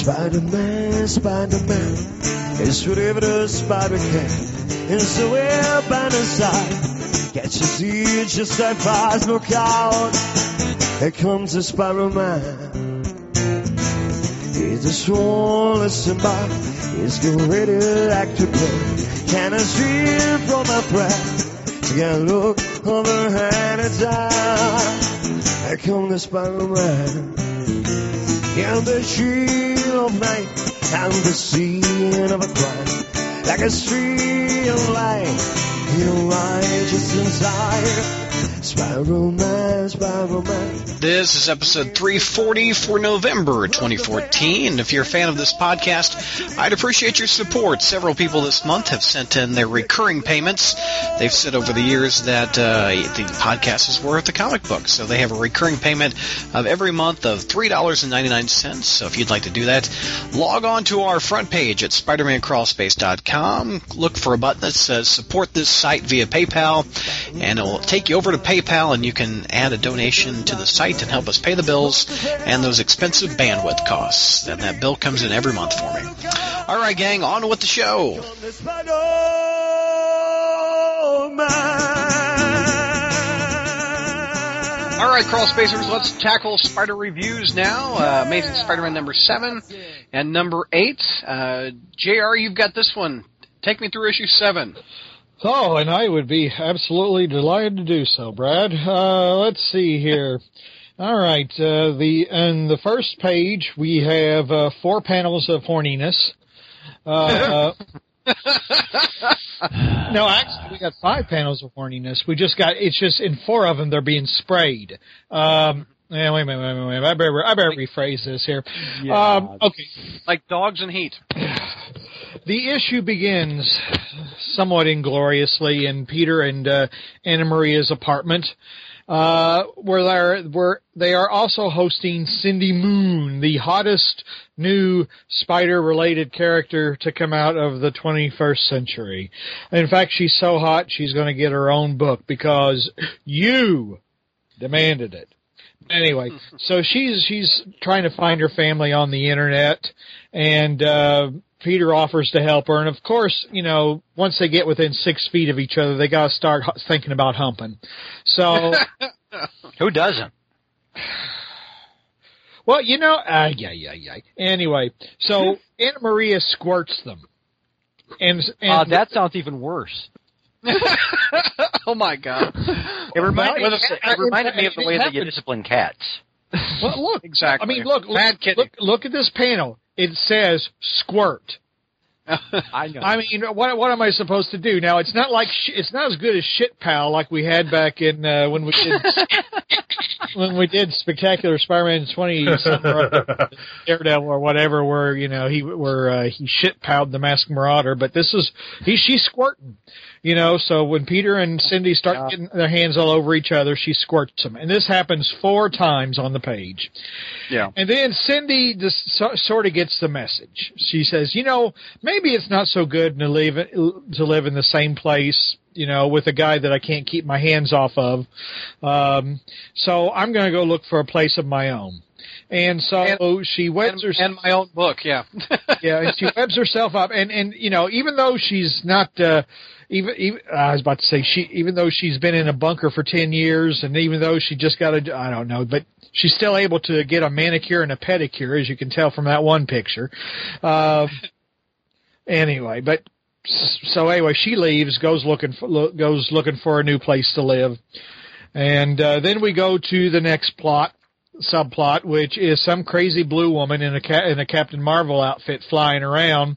Spider-Man, Spider-Man is whatever the spider can. And so we're by the side. Can't you just like flies no cloud? Here comes the Spider-Man. He's a swollen symbol. He's getting ready to act to play. Can I stream from my breath? To get a look over hand and down. Here comes the Spider-Man. And the shield of night and the scene of a crime. Like a stream of light, you righteous This is episode 340 for November 2014. If you're a fan of this podcast, I'd appreciate your support. Several people this month have sent in their recurring payments. They've said over the years that uh, the podcast is worth a comic book, so they have a recurring payment of every month of $3.99. So if you'd like to do that, log on to our front page at SpidermanCrawlspace.com. Look for a button that says support this site via PayPal, and it will take you over to PayPal, and you can add a donation to the site and help us pay the bills and those expensive bandwidth costs. And that bill comes in every month for me. All right, gang, on with the show. All right, crawl spacers, let's tackle spider reviews now. Uh, Amazing Spider-Man number seven and number eight. Uh, Jr., you've got this one. Take me through issue seven. Oh, and I would be absolutely delighted to do so, Brad. Uh, let's see here. All right, uh, the on the first page we have uh, four panels of horniness. Uh, no, actually, we got five panels of horniness. We just got it's just in four of them they're being sprayed. Um, yeah, wait a minute, wait a minute, wait a minute. I better, I better rephrase this here. Yeah. Um, okay. Like dogs in heat. The issue begins somewhat ingloriously in Peter and uh, Anna Maria's apartment, uh, where they're where they are also hosting Cindy Moon, the hottest new spider-related character to come out of the 21st century. In fact, she's so hot she's going to get her own book because you demanded it anyway, so she's she's trying to find her family on the internet, and uh, Peter offers to help her. And of course, you know, once they get within six feet of each other, they got to start hu- thinking about humping. So, Who doesn't? well, you know, uh, yeah, yeah, yeah. Anyway, so Anna Maria squirts them, and and Uh, that sounds even worse. oh my god. It reminded, Well, me, it- it reminded me of the way that you discipline cats. Well, look, Exactly. I mean, look, look, Bad kitty. look, look at this panel. It says squirt. I know. I mean, what what am I supposed to do now? It's not like sh- it's not as good as shit pal like we had back in uh, when we did when we did Spectacular Spider-Man twenty Daredevil or whatever, where you know he where uh, he shit palled the Masked Marauder. But this is he she's squirting, you know. So when Peter and Cindy start Yeah. getting their hands all over each other, she squirts them, and this happens four times on the page. Yeah. And then Cindy just so, sort of gets the message. She says, "You know, maybe it's not so good to live to live in the same place, you know, with a guy that I can't keep my hands off of. Um, so I'm going to go look for a place of my own." And so she webs And, herself. and my own book, yeah. yeah, and she webs herself up, and and you know, even though she's not. uh even, even I was about to say she, even though she's been in a bunker for ten years, and even though she just got a, I don't know, but she's still able to get a manicure and a pedicure, as you can tell from that one picture. Uh, anyway, but so anyway, she leaves, goes looking for, lo- goes looking for a new place to live, and uh, then we go to the next plot subplot, which is some crazy blue woman in a in a Captain Marvel outfit flying around.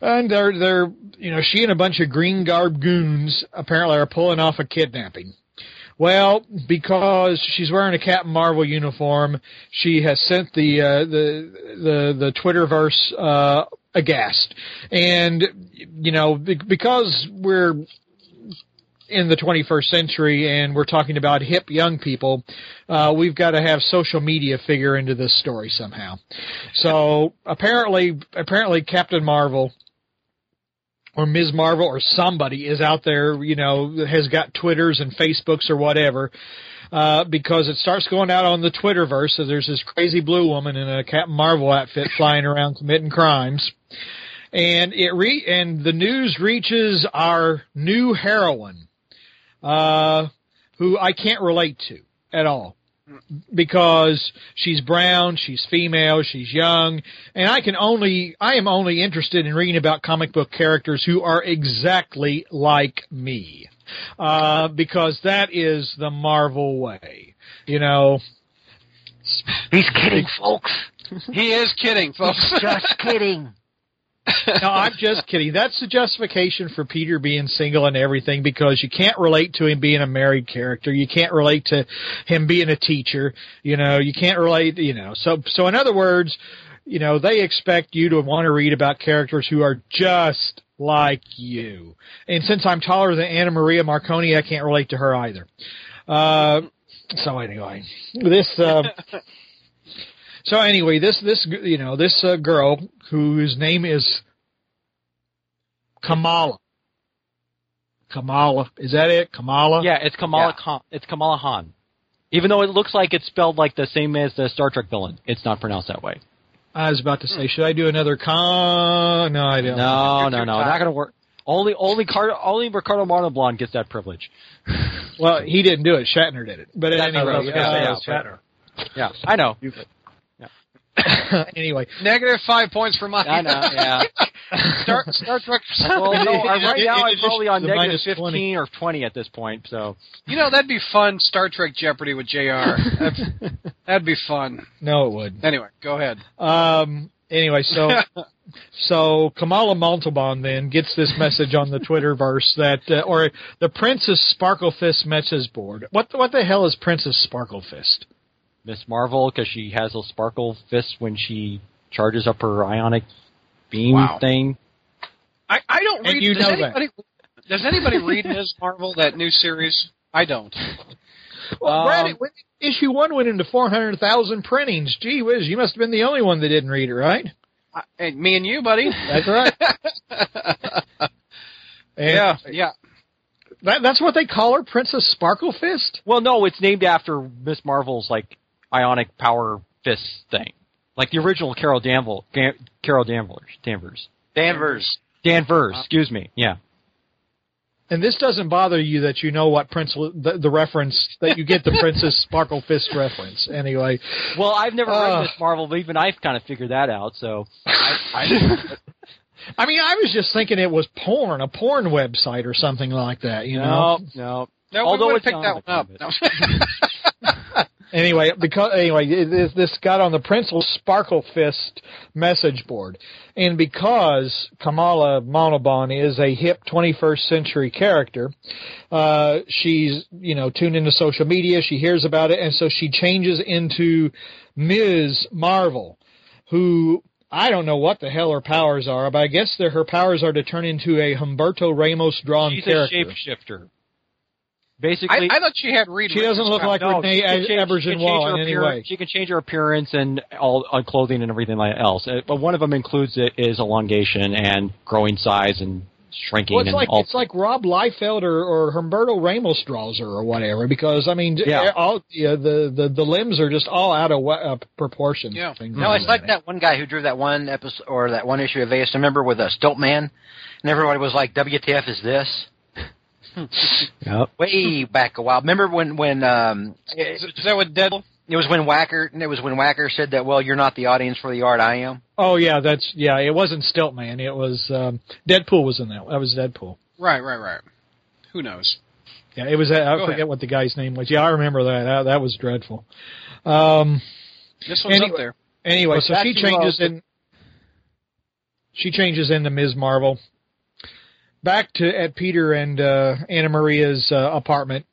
And they're they're you know she and a bunch of green garb goons apparently are pulling off a kidnapping. Well, because she's wearing a Captain Marvel uniform, she has sent the uh, the the the Twitterverse uh, aghast, and you know because we're in the 21st century and we're talking about hip young people, uh, we've got to have social media figure into this story somehow. So apparently, apparently Captain Marvel or Ms. Marvel or somebody is out there, you know, has got Twitters and Facebooks or whatever, uh, because it starts going out on the Twitterverse. So there's this crazy blue woman in a Captain Marvel outfit flying around committing crimes. And it re- and the news reaches our new heroine, uh, who I can't relate to at all because she's brown, she's female, she's young, and I can only I am only interested in reading about comic book characters who are exactly like me. Uh because that is the Marvel way. You know, He's kidding, folks. He is kidding, folks. Just kidding. no, I'm just kidding. That's the justification for Peter being single and everything because you can't relate to him being a married character. You can't relate to him being a teacher. You know, you can't relate, you know. So, so in other words, you know, they expect you to want to read about characters who are just like you. And since I'm taller than Anna Maria Marconi, I can't relate to her either. Uh, so anyway, this, uh, so anyway, this, this, you know, this uh, girl whose name is Kamala. Kamala. Is that it? Kamala? Yeah, it's Kamala Yeah. Khan. It's Kamala Khan. Even though it looks like it's spelled like the same as the Star Trek villain, it's not pronounced that way. I was about to say, should I do another con? No, I don't. No, no, no, not gonna work. Only, only, Car- only Ricardo Montalban gets that privilege. Well, he didn't do it. Shatner did it. But That's what I anyway, was gonna say, uh, yeah, but- Yeah, I know. anyway, Negative five points for Mike. I know. Yeah. Star, Star Trek. Well, no, right It- now it- I'm it- probably on the negative minus 20. 15 or 20 at this point. So. You know that'd be fun. Star Trek Jeopardy with Jr. That'd, that'd be fun. no, it would. Anyway, go ahead. Um. Anyway, so so Kamala Montalban then gets this message on the Twitterverse that, uh, or the Princess Sparklefist message board. What what the hell is Princess Sparklefist? Miss Marvel because she has those sparkle fists when she charges up her ionic beam Wow. thing. I, I don't And read. you does know that. anybody, Does anybody read Ms. Marvel that new series? I don't. Well, Um, Brad, it issue one went into four hundred thousand printings. Gee whiz, you must have been the only one that didn't read it, right? I, and me and you, buddy. That's right. And yeah, yeah. that, that's what they call her, Princess Sparkle Fist. Well, no, it's named after Miss Marvel's like ionic power fist thing, like the original Carol Danvers. Carol Danvers. Danvers. Danvers. Danvers. Excuse me. Yeah. And this doesn't bother you that you know what Prince the, the reference that you get the Princess Sparkle Fist reference anyway. Well, I've never Uh. read this Marvel, but even I've kind of figured that out. So. I, I, I mean, I was just thinking it was porn, a porn website or something like that. You know. no, no. No, Although we would it pick that one up. No. Anyway, because anyway, this, this got on the Principal Sparkle Fist message board, and because Kamala Montalban is a hip 21st century character, uh, she's you know tuned into social media. She hears about it, and so she changes into Ms. Marvel, who I don't know what the hell her powers are, but I guess that her powers are to turn into a Humberto Ramos drawn She's character. a shapeshifter. Basically, I, I thought she had Reed. She doesn't look like no, Renee she can change- she can Aubergine change Wall her in any way. She can change her appearance and all on clothing and everything like else. Uh, But one of them includes it is elongation and growing size and shrinking Well, it's and like all. it's like Rob Liefeld or, or Humberto Ramos draws her or whatever. Because I mean, Yeah. all yeah, the, the the limbs are just all out of wa- uh, proportion. Yeah. No, it's like that one guy who drew that one episode or that one issue of AS. Remember with a Stilt Man, and everybody was like, "WTF is this?" Yep. Way back a while. Remember when when um Is, it, is that what Deadpool? it was when Wacker it was when Wacker said that well you're not the audience for the art I am. Oh yeah, that's yeah. It wasn't Stiltman. It was um, Deadpool was in that. That was Deadpool. Right, right, right. Who knows? Yeah, it was. I Go forget ahead. what the guy's name was. Yeah, I remember that. That, that was dreadful. Um, This one's Anyway- up there. Anyway, so she changes in. She changes into Ms. Marvel. Back to at Peter and uh, Anna Maria's uh, apartment,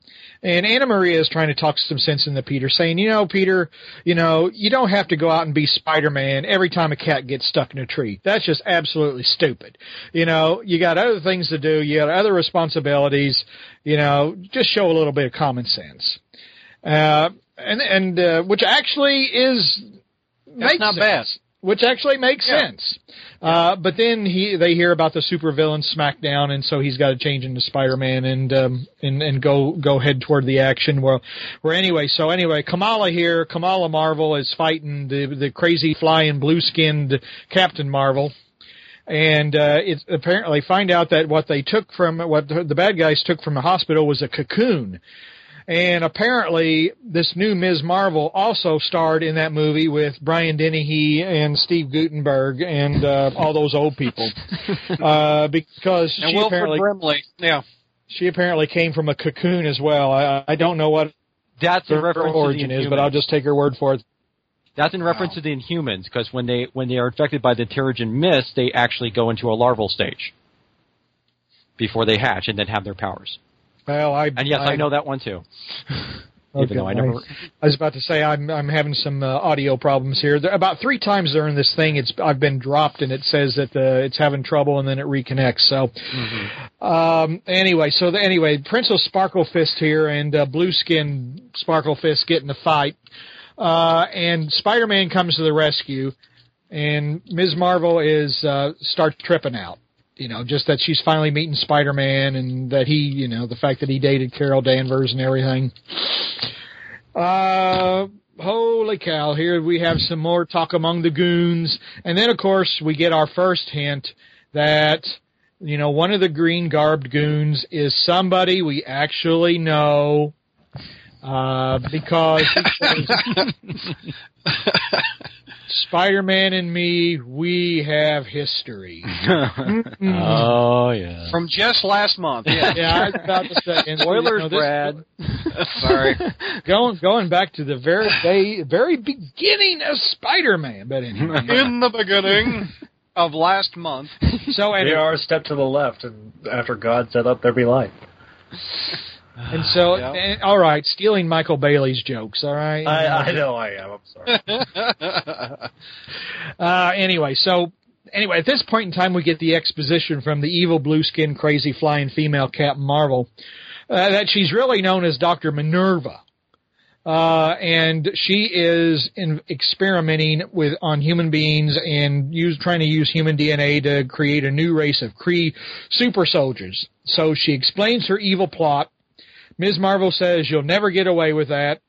and Anna Maria is trying to talk some sense into Peter, saying, "You know, Peter, you know, you don't have to go out and be Spider-Man every time a cat gets stuck in a tree. That's just absolutely stupid. You know, you got other things to do. You got other responsibilities. You know, just show a little bit of common sense." Uh, and and uh, which actually is That's not sense. bad. Which actually makes Yeah. sense. Uh, but then he they hear about the supervillain SmackDown, and so he's got to change into Spider-Man and um, and and go go head toward the action. Well, where anyway, so anyway, Kamala here, Kamala Marvel is fighting the the crazy flying blue skinned Captain Marvel. And uh, it's apparently find out that what they took from what the bad guys took from the hospital was a cocoon, and apparently, this new Ms. Marvel also starred in that movie with Brian Dennehy and Steve Guttenberg and uh, all those old people. Uh, because And she Wilford apparently Brimley. Yeah. she apparently came from a cocoon as well. I, I don't know what That's in her reference origin to the is, but I'll just take her word for it. That's in reference to the Inhumans because when they when they are infected by the Terrigen Mist, they actually go into a larval stage before they hatch and then have their powers. Well, I And yes, I, know that one too. Even though I never. I was about to say I'm I'm having some uh, audio problems here. There, about three times during this thing, it's I've been dropped and it says that uh, it's having trouble and then it reconnects. So um, anyway, so the, anyway, Princess Sparkle Fist here and uh, Blue Skin Sparkle Fist get in a fight, uh, and Spider Man comes to the rescue, and Ms. Marvel is uh, starts tripping out. You know, just that she's finally meeting Spider Man and that he, you know, the fact that he dated Carol Danvers and everything. Uh, holy cow! Here we have some more talk among the goons, and then of course we get our first hint that you know one of the green garbed goons is somebody we actually know. Uh, because Spider-Man and me, we have history. Mm. Oh yeah. From just last month. Yeah. yeah, I was about to say. And, Spoilers, you know, this- Brad. Sorry. Going going back to the very day, very beginning of Spider-Man. But anyway, In the beginning of last month. so They anyway, are a step to the left, and after God set up, there be light. And so Yeah. and- all right, stealing Michael Bailey's jokes. All right. I, I know I am. I'm sorry. Uh, anyway, so anyway, at this point in time, we get the exposition from the evil blue skin, crazy flying female Captain Marvel uh, that she's really known as Doctor Minerva. Uh, and she is in experimenting with on human beings and use trying to use human DNA to create a new race of Kree super soldiers. So she explains her evil plot. Ms. Marvel says you'll never get away with that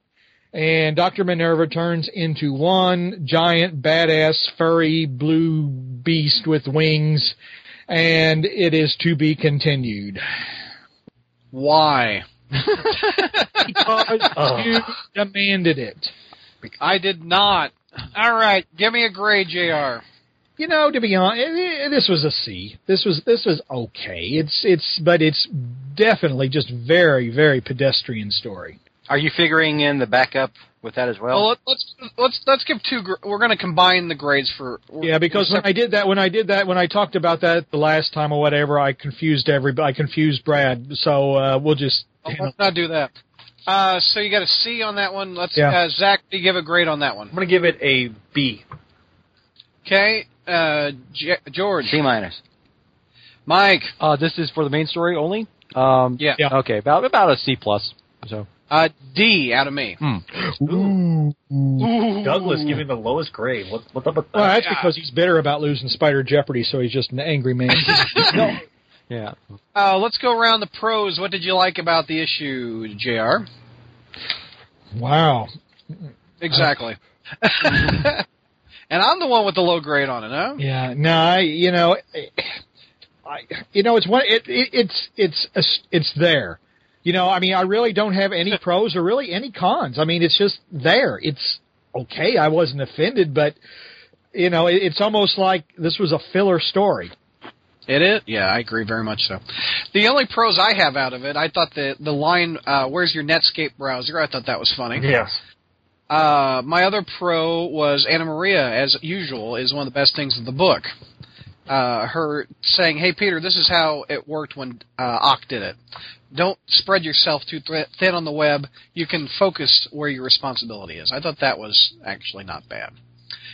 and Dr. Minerva turns into one giant badass furry blue beast with wings and it is to be continued. Why? Because Oh. you demanded it. I did not. All right, give me a grade, Jr. You know, to be honest, eh, eh, this was a C. This was this was okay. It's it's but it's definitely just very very pedestrian story. Are you figuring in the backup with that as well? Well, let, let's let's let's give two. We're going to combine the grades for. Yeah, because when I did that, when I did that, when I talked about that the last time or whatever, I confused everybody. I confused Brad. So uh, we'll just. Oh, let's not do that. Uh, so you got a C on that one. Let's Yeah. uh, Zach, do you give a grade on that one? I'm gonna give it a B. Okay, uh, J- George, C minus. Mike, Uh, this is for the main story only. Um, Yeah. Yeah. Okay, about about a C plus. So uh, D out of me. Ooh. Douglas giving the lowest grade. What, what's up with that? Well, that's because he's bitter about losing Spider Jeopardy, so he's just an angry man. no, yeah. Uh, let's go around the pros. What did you like about the issue, Jr. wow. Exactly. and I'm the one with the low grade on it, huh? Yeah, no, I, you know, I, you know, it's one, it, it, it's, it's, it's there. You know, I mean, I really don't have any pros or really any cons. I mean, it's just there. It's okay. I wasn't offended, but you know, it, it's almost like this was a filler story. It is. Yeah, I agree very much so. The only pros I have out of it, I thought the the line, uh, "Where's your Netscape browser?" I thought that was funny. Yes. Uh, my other pro was Anna Maria, as usual, is one of the best things in the book. Uh, her saying, "Hey Peter, this is how it worked when uh, Ock did it. Don't spread yourself too th- thin on the web. You can focus where your responsibility is." I thought that was actually not bad.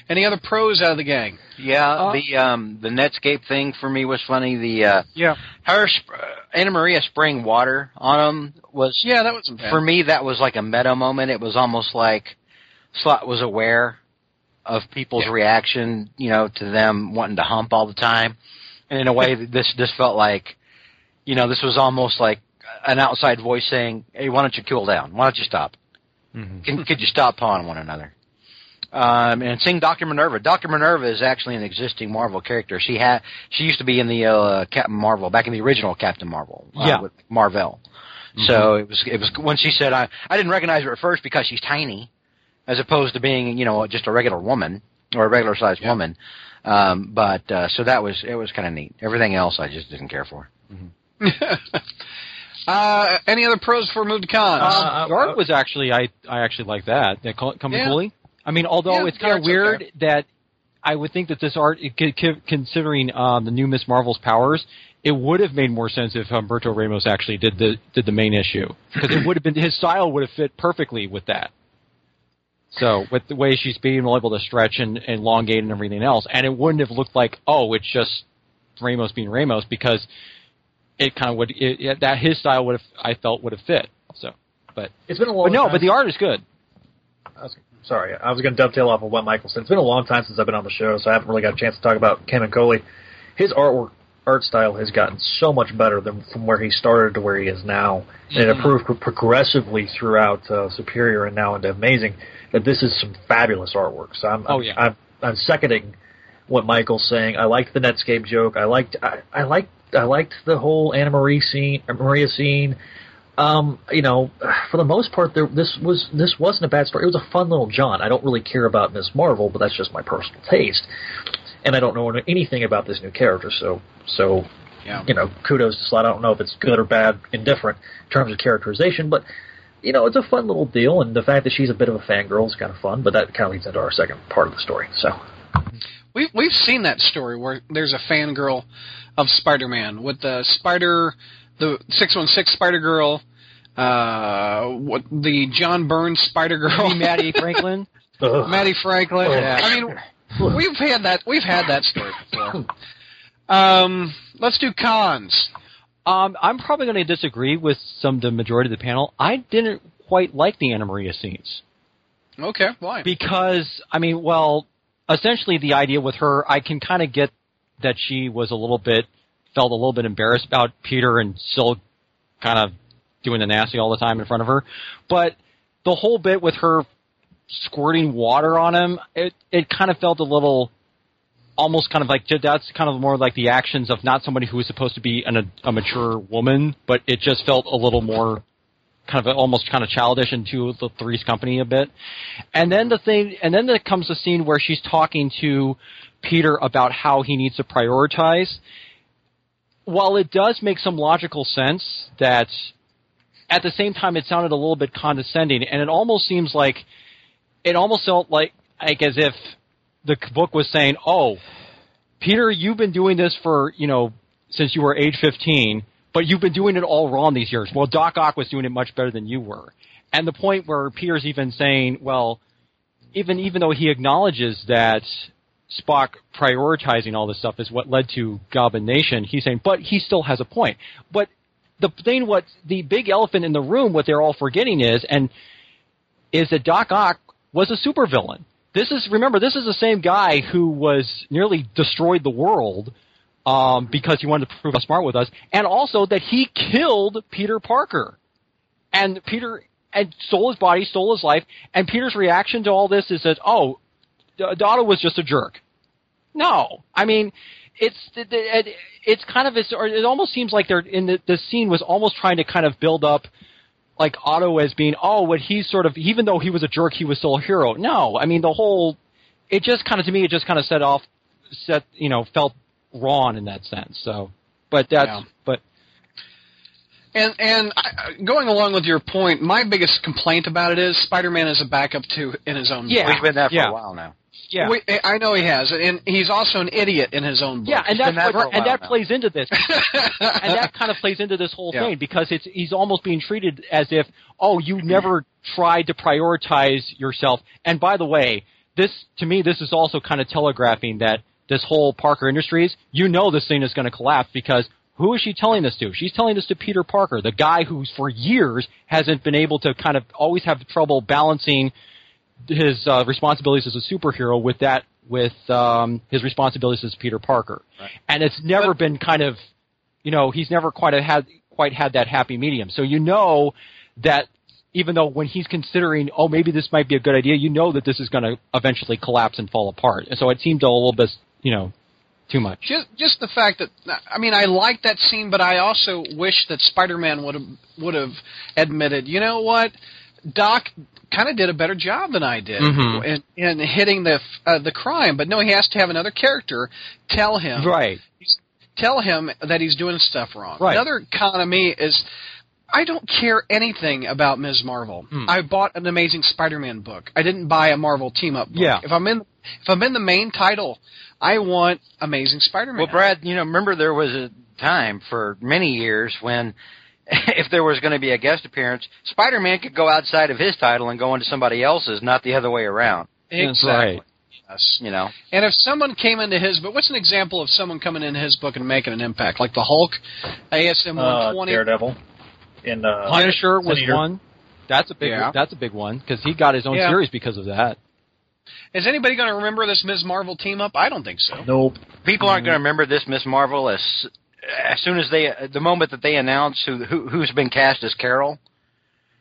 Any other pros out of the gang? Yeah, Uh, the um the Netscape thing for me was funny. The uh Yeah, her sp- uh, Anna Maria spraying water on them was yeah, that wasn't for me that was like a meta moment. It was almost like Slott was aware of people's reaction, you know, to them wanting to hump all the time. And in a way, this this felt like, you know, this was almost like an outside voice saying, "Hey, why don't you cool down? Why don't you stop? Can, could you stop pawing one another?" Um, and seeing Doctor Minerva. Doctor Minerva is actually an existing Marvel character. She had she used to be in the uh, Captain Marvel back in the original Captain Marvel. Uh, Yeah. with Marvel. So it was it was when she said I I didn't recognize her at first because she's tiny, as opposed to being you know just a regular woman or a regular sized woman. Um, but uh, so that was it was kind of neat. Everything else I just didn't care for. uh, any other pros before we move to cons? Uh, the art was actually I I actually like that. That co- coming Yeah. coolly. I mean, although Yeah, it's kind of weird okay. that I would think that this art, it could- could- considering um, the new Miss Marvel's powers, it would have made more sense if Humberto Ramos actually did the did the main issue because it would have been his style would have fit perfectly with that. So with the way she's being able to stretch and, and elongate and everything else, and it wouldn't have looked like oh it's just Ramos being Ramos because it kind of would it, it, that his style would have I felt would have fit. So, but It's been a long but no, time. but the art is good. I was, sorry, I was going to dovetail off of what Michael said. It's been a long time since I've been on the show, so I haven't really got a chance to talk about Camuncoli. His artwork, art style has gotten so much better than from where he started to where he is now, and it improved progressively throughout uh, Superior and now into Amazing. That this is some fabulous artwork. So I'm, Oh, I'm. I'm, I'm seconding what Michael's saying. I liked the Netscape joke. I liked, I, I liked, I liked the whole Anna Marie scene, Maria scene um, you know, for the most part, there this was this wasn't a bad story. It was a fun little John. I don't really care about Miss Marvel, but that's just my personal taste, and I don't know anything about this new character. So, so Yeah. you know, kudos to Slott. I don't know if it's good or bad, indifferent in terms of characterization, but you know, it's a fun little deal, and the fact that she's a bit of a fangirl is kind of fun. But that kind of leads into our second part of the story. So, We've we've seen that story where there's a fangirl of Spider-Man with the Spider, the six one six Spider Girl, uh, what the John Burns Spider Girl, Maybe Mattie Franklin. Mattie Franklin. Yeah. I mean, we've had that we've had that story before. Um, let's do cons. Um, I'm probably going to disagree with some the majority of the panel. I didn't quite like the Anna Maria scenes Okay, why? because I mean, well, essentially the idea with her, I can kind of get that she was a little bit felt a little bit embarrassed about Peter and still kind of doing the nasty all the time in front of her, but the whole bit with her squirting water on him, it it kind of felt a little almost kind of like that's kind of more like the actions of not somebody who was supposed to be an, a, mature woman, but it just felt a little more kind of almost kind of childish into the Three's Company a bit. And then the thing, and then there comes the scene where she's talking to Peter about how he needs to prioritize. While it does make some logical sense, that at the same time it sounded a little bit condescending, and it almost seems like it almost felt like like as if the book was saying, "Oh, Peter, you've been doing this for you know since you were age 15, but you've been doing it all wrong these years. Well, Doc Ock was doing it much better than you were." And the point where Peter's even saying, "Well, even even though he acknowledges that Spock prioritizing all this stuff is what led to Goblin Nation, he's saying, but he still has a point. But the thing, what the big elephant in the room, what they're all forgetting is, and is that Doc Ock was a supervillain. This is remember, this is the same guy who was nearly destroyed the world um, because he wanted to prove how smart with us, and also that he killed Peter Parker, and Peter and stole his body, stole his life, and Peter's reaction to all this is that oh, D- Otto was just a jerk. No, I mean, it's it, it, it's kind of it's, it almost seems like they're in the the scene was almost trying to kind of build up like Otto as being oh, what he's sort of even though he was a jerk, he was still a hero. No, I mean the whole it just kind of to me it just kind of set off set you know felt wrong in that sense. So, but that's Yeah. but And and I, going along with your point, my biggest complaint about it is Spider-Man is a backup to in his own. Yeah. book. He's been that for Yeah. a while now. Yeah. We, eh, I know he has, and he's also an idiot in his own book. Yeah, and that's that what, and that now. plays into this, and that kind of plays into this whole Yeah. thing because it's he's almost being treated as if oh you never tried to prioritize yourself. And by the way, this to me this is also kind of telegraphing that this whole Parker Industries, you know, this thing is going to collapse because who is she telling this to? She's telling this to Peter Parker, the guy who's for years hasn't been able to kind of always have trouble balancing his uh, responsibilities as a superhero with that with um, his responsibilities as Peter Parker, and it's never been kind of, you know, he's never quite had quite had that happy medium. So you know that even though when he's considering, oh, maybe this might be a good idea, you know that this is going to eventually collapse and fall apart. And so it seemed a little bit, you know, too much. Just just the fact that I mean I like that scene, but I also wish that Spider-Man would have would have admitted, you know what, Doc kind of did a better job than I did Mhm. in, in hitting the uh, the crime. But no, he has to have another character tell him Right. tell him that he's doing stuff wrong. Right. Another con of me is I don't care anything about Ms. Marvel. Hmm. I bought an Amazing Spider-Man book. I didn't buy a Marvel team up book. Yeah. If I'm in if I'm in the main title, I want Amazing Spider-Man. Well, Brad, you know, remember there was a time for many years when if there was going to be a guest appearance, Spider-Man could go outside of his title and go into somebody else's, not the other way around. Exactly. right. Yes. You know, And if someone came into his book, what's an example of someone coming into his book and making an impact? Like the Hulk, ASM one twenty Uh, 120. Daredevil. In uh, Punisher was Sin Eater. one. That's a big. Yeah. That's a big one because he got his own Yeah. series because of that. Is anybody going to remember this Ms. Marvel team up? I don't think so. Nope. people aren't going to remember this Ms. Marvel as as soon as they the moment that they announce who, who who's been cast as Carol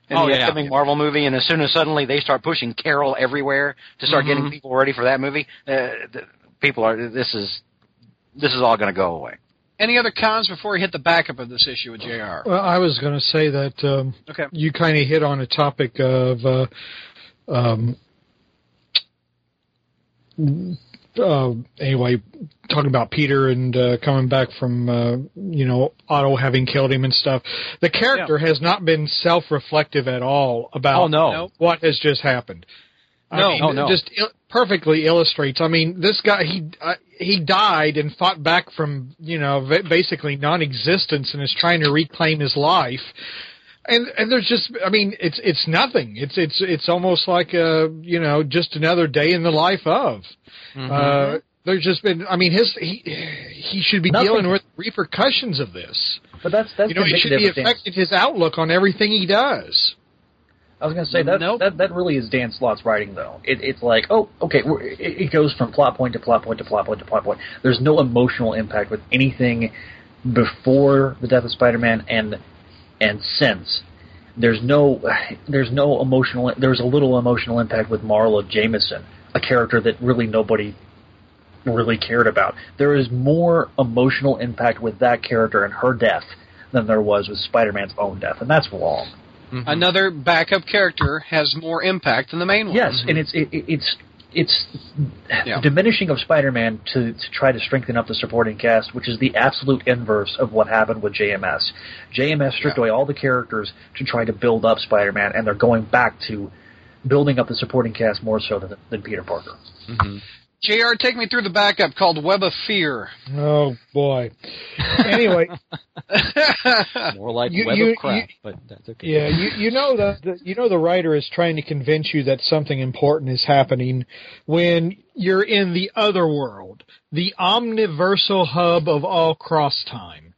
in Oh, the yeah. upcoming Marvel movie, and as soon as suddenly they start pushing Carol everywhere to start Mhm. getting people ready for that movie, uh, the, people are this is this is all going to go away. Any other cons before we hit the backup of this issue with JR? Well, I was going to say that um, Okay. you kind of hit on a topic of uh, um, uh, anyway, talking about Peter and uh, coming back from uh, you know Otto having killed him and stuff. The character has not been self-reflective at all about Oh no. What has just happened. I No. mean, Oh, no. just il- perfectly illustrates. I mean, this guy he uh, he died and fought back from you know va- basically non-existence and is trying to reclaim his life. And and there's just I mean it's it's nothing. It's it's it's almost like a you know just another day in the life of. Mhm. Uh, there's just been I mean his he he should be Nothing. dealing with repercussions of this. But that's that's You know, it should be negative of Dan- affecting his outlook on everything he does. I was going to say that, Nope. that that really is Dan Slott's writing, though. It, it's like, oh, okay, we're, it, it goes from plot point to plot point to plot point to plot point. There's no emotional impact with anything before the death of Spider-Man and and since. There's no there's no emotional. There's a little emotional impact with Marla Jameson, a character that really nobody really cared about. There is more emotional impact with that character and her death than there was with Spider-Man's own death, and that's wrong. Mm-hmm. Another backup character has more impact than the main one. Yes, mm-hmm. and it's it, it- it's it's Yeah. diminishing of Spider-Man to to try to strengthen up the supporting cast, which is the absolute inverse of what happened with JMS. JMS stripped Yeah. away all the characters to try to build up Spider-Man, and they're going back to building up the supporting cast more so than, than Peter Parker. Mm-hmm. JR, take me through the backup called Web of Fear. Oh boy. Anyway, More like You- web you- of crap, you- but that's okay. Yeah, you you know that the, you know the writer is trying to convince you that something important is happening when you're in the other world, the omniversal hub of all cross time.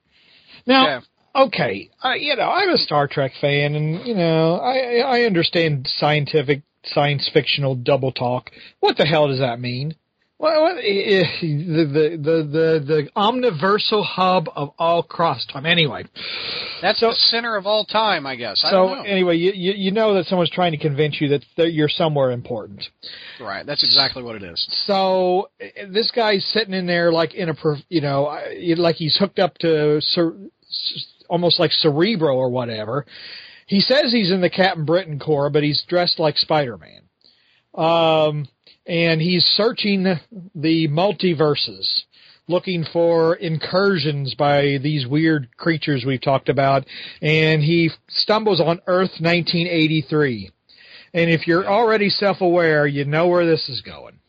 Now, Yeah. okay, I, you know I'm a Star Trek fan, and you know I I understand scientific science fictional double talk. What the hell does that mean? What, eh, eh, the, the the the the omniversal hub of all cross time. Anyway, That's the center of all time, I guess. I so don't know. anyway, you, you you know that someone's trying to convince you that, that you're somewhere important. right, that's exactly what it is. So eh, this guy's sitting in there like in a you know like he's hooked up to almost like Cerebro or whatever. He says he's in the Captain Britain Corps, but he's dressed like Spider Man. Um, and he's searching the multiverses, looking for incursions by these weird creatures we've talked about. And he stumbles on Earth 1983. And if you're already self-aware, you know where this is going.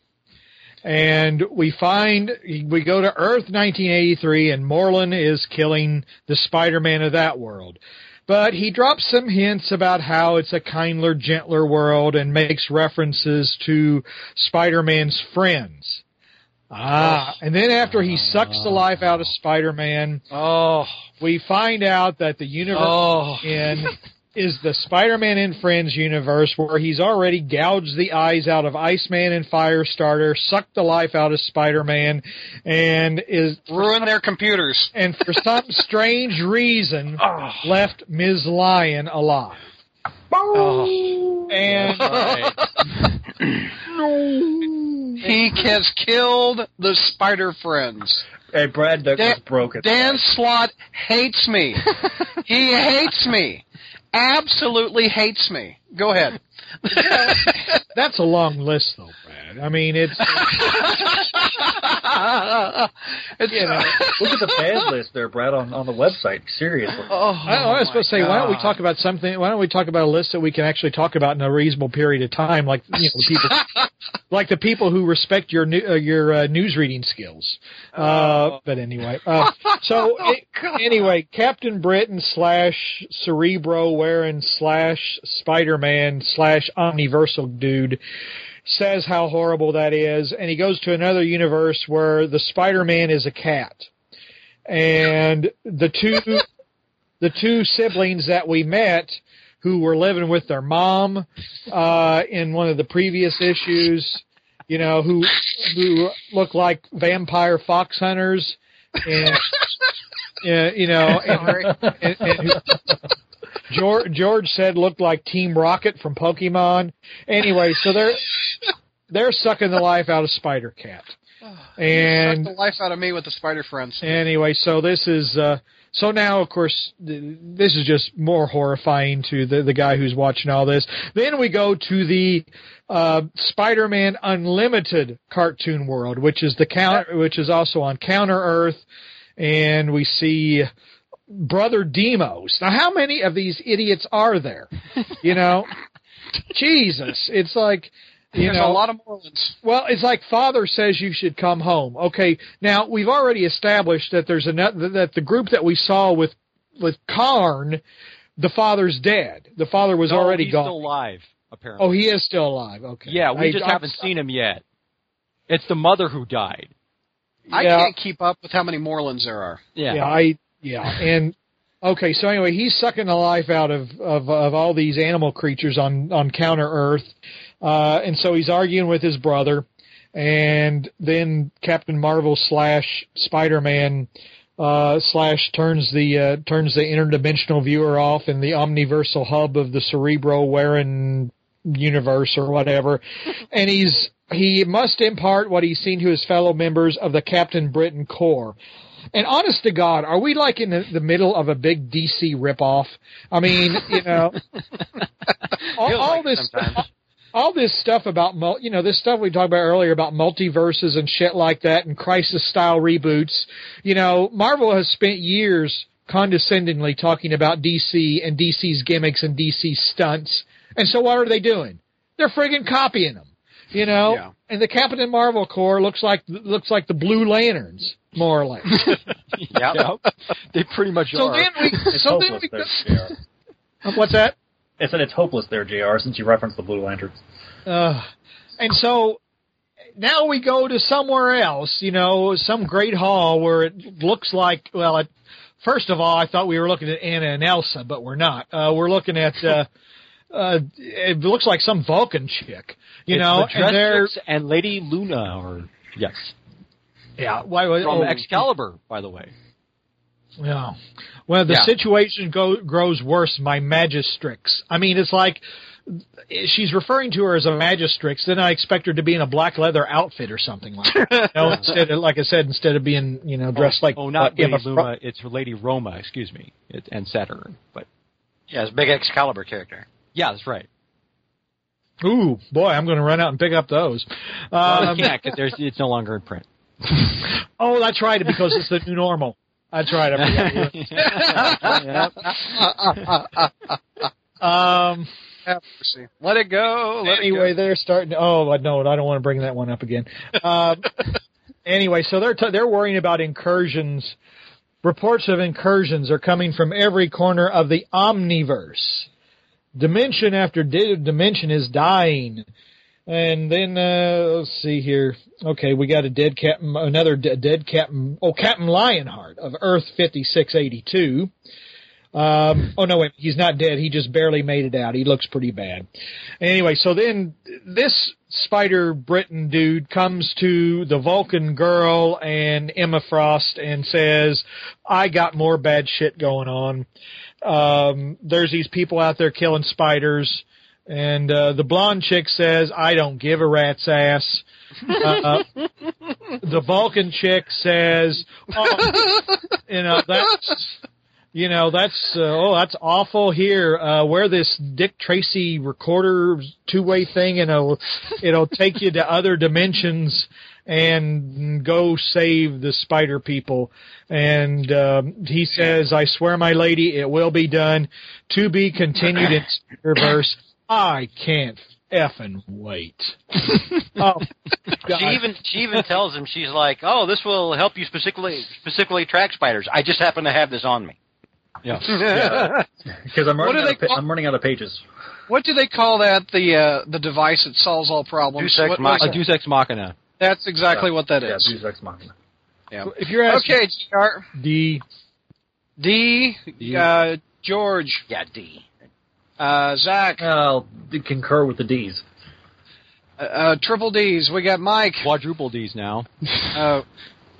And we find, we go to Earth 1983 and Morlun is killing the Spider-Man of that world. But he drops some hints about how it's a kinder, gentler world and makes references to Spider-Man's friends. Ah, and then after he sucks the life out of Spider-Man, Oh, we find out that the universe oh, in is the Spider-Man and Friends universe where he's already gouged the eyes out of Iceman and Firestarter, sucked the life out of Spider-Man, and is Ruin their computers. and for some strange reason ah. left Ms. Lion alive. Ah. And uh, He has killed the Spider Friends. Hey, Brad Douglas Dan, broke it. Dan Slott hates me. he hates me. Absolutely hates me. Go ahead. that's a long list, though, Brad. I mean, it's It's- you know. Look at the bad list there, Brad, on, on the website. Seriously. Oh, I, I was supposed to say, my why don't we talk about something? Why don't we talk about a list that we can actually talk about in a reasonable period of time, like you know, the people, like the people who respect your new, uh, your uh, news reading skills. Uh, but anyway, uh, so a- anyway, Captain Britain slash Cerebro wearing slash Spider Man slash Omniversal dude says how horrible that is, and he goes to another universe where the Spider Man is a cat, and the two the two siblings that we met who were living with their mom uh, in one of the previous issues, you know, who who look like vampire fox hunters, and uh, you know, and, and, and who, George, George said looked like Team Rocket from Pokemon. Anyway, so they're they're sucking the life out of Spider Cat, and Suck the life out of me with the Spider Friends. anyway, so this is uh so now of course th- this is just more horrifying to the the guy who's watching all this. Then we go to the uh Spider-Man Unlimited cartoon world, which is the count, which is also on Counter Earth and we see Brother Daemos. Now how many of these idiots are there? You know? Jesus, it's like you There's know, a lot of Morluns. well, it's like father says you should come home. Okay, now we've already established that there's another that the group that we saw with with Karn, the father's dead. The father was No, already he's gone. still alive, apparently. oh, he is still alive. Okay. yeah, we I- just I- haven't seen him yet. It's the mother who died. I Yeah. can't keep up with how many Morluns there are. Yeah. Yeah, I yeah, and okay, so anyway, he's sucking the life out of of, of all these animal creatures on on Counter Earth, uh, and so he's arguing with his brother, and then Captain Marvel slash Spider Man. Uh, slash turns the uh, turns the interdimensional viewer off in the omniversal hub of the Cerebro wearing universe or whatever, and he's he must impart what he's seen to his fellow members of the Captain Britain Corps. And honest to God, are we like in the, the middle of a big DC ripoff? I mean, you know, all, all like this, sometimes. all this stuff about, you know, this stuff we talked about earlier about multiverses and shit like that, and crisis style reboots. You know, Marvel has spent years condescendingly talking about DC and DC's gimmicks and DC stunts. And so what are they doing? They're friggin' copying them. You know, Yeah. and the Captain Marvel Corps looks like looks like the Blue Lanterns, more or less. Yep. Yep. They pretty much So are. then we, It's so then hopeless we, there, JR. what's that? I said it's hopeless there, JR, since you referenced the Blue Lanterns. Uh, and so now we go to somewhere else, you know, some great hall where it looks like, well, it, first of all, I thought we were looking at Anna and Elsa, but we're not. Uh, we're looking at, uh, uh, it looks like some Vulcan chick, you It's know, and and Lady Luna, or yes, yeah, why, why, from oh, Excalibur, by the way. Yeah. Well, the Yeah. situation go, grows worse. My magistrix. I mean, it's like she's referring to her as a magistrix. Then I expect her to be in a black leather outfit or something like that. You know, instead of, like I said, instead of being you know dressed like oh, not uh, Lady Fro- Luna. It's Lady Roma. Excuse me, it, and Saturn. But Yeah, it's a big Excalibur character. Yeah, that's right. Ooh, boy, I'm going to run out and pick up those. Well, Um, you can't 'cause it's no longer in print. oh, that's right, because it's the new normal. That's right. I forgot. um. Have mercy. Let it go. Let anyway, it they're starting. To, oh no, I don't want to bring that one up again. Um, anyway, so they're t- they're worrying about incursions. Reports of incursions are coming from every corner of the omniverse. Dimension after di- dimension is dying. And then uh, let's see here. Okay, we got a dead captain, another de- dead captain. Oh, Captain Lionheart of Earth fifty six eighty two. Um, oh no, wait, he's not dead. He just barely made it out. He looks pretty bad. Anyway, so then this Spider Britain dude comes to the Vulcan girl and Emma Frost and says, "I got more bad shit going on. Um, there's these people out there killing spiders." And uh, the blonde chick says, "I don't give a rat's ass." Uh, the Vulcan chick says, oh, "You know that's you know that's uh, oh that's awful here uh wear this dick tracy recorder two-way thing and it'll it'll take you to other dimensions and go save the spider people and um he says i swear my lady it will be done to be continued in spider-verse i can't effing wait oh God. She even she even tells him she's like, "Oh, this will help you specifically specifically track spiders. I just happen to have this on me." Yeah, Because I'm running, out of, pa- call- I'm running out of pages. What do they call that? The uh, the device that solves all problems. Deus Ex What was A it? Deus Ex Machina. That's exactly what that is. Yeah, is. Deus Ex Machina. if you're asking Okay, GR. the D. Uh, George. Yeah, D. Uh, Zach. I'll concur with the D's. Uh, uh, triple D's. We got Mike. Quadruple D's now. Uh,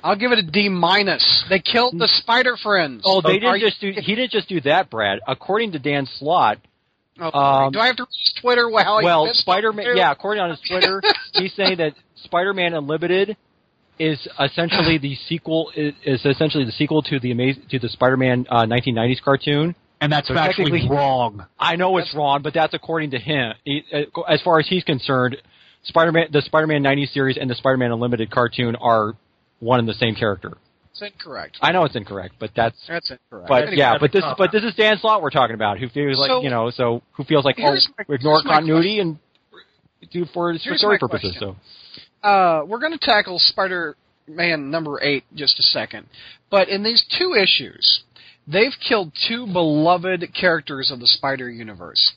I'll give it a D minus. They killed the Spider Friends. Oh, they didn't just do. He didn't just do that, Brad. According to Dan Slott, Oh, um, do I have to read his Twitter? How he well, Spider-Man. Yeah, according on his Twitter, he's saying that Spider-Man Unlimited is essentially the sequel. Is, is essentially the sequel to the amazing to the Spider-Man uh, 1990s cartoon. And that's So factually technically- wrong. I know it's wrong, but that's according to him. He, uh, as far as he's concerned, Spider-Man, the Spider-Man 90 series and the Spider-Man Unlimited cartoon are one and the same character. It's incorrect. I know it's incorrect, but that's. That's incorrect. But yeah, but this but this is Dan Slott we're talking about, who feels like So- you know, so who feels like oh, my- ignore continuity and do for, for story purposes. question. So uh, we're going to tackle Spider-Man number eight in just a second. But in these two issues, they've killed two beloved characters of the Spider Universe.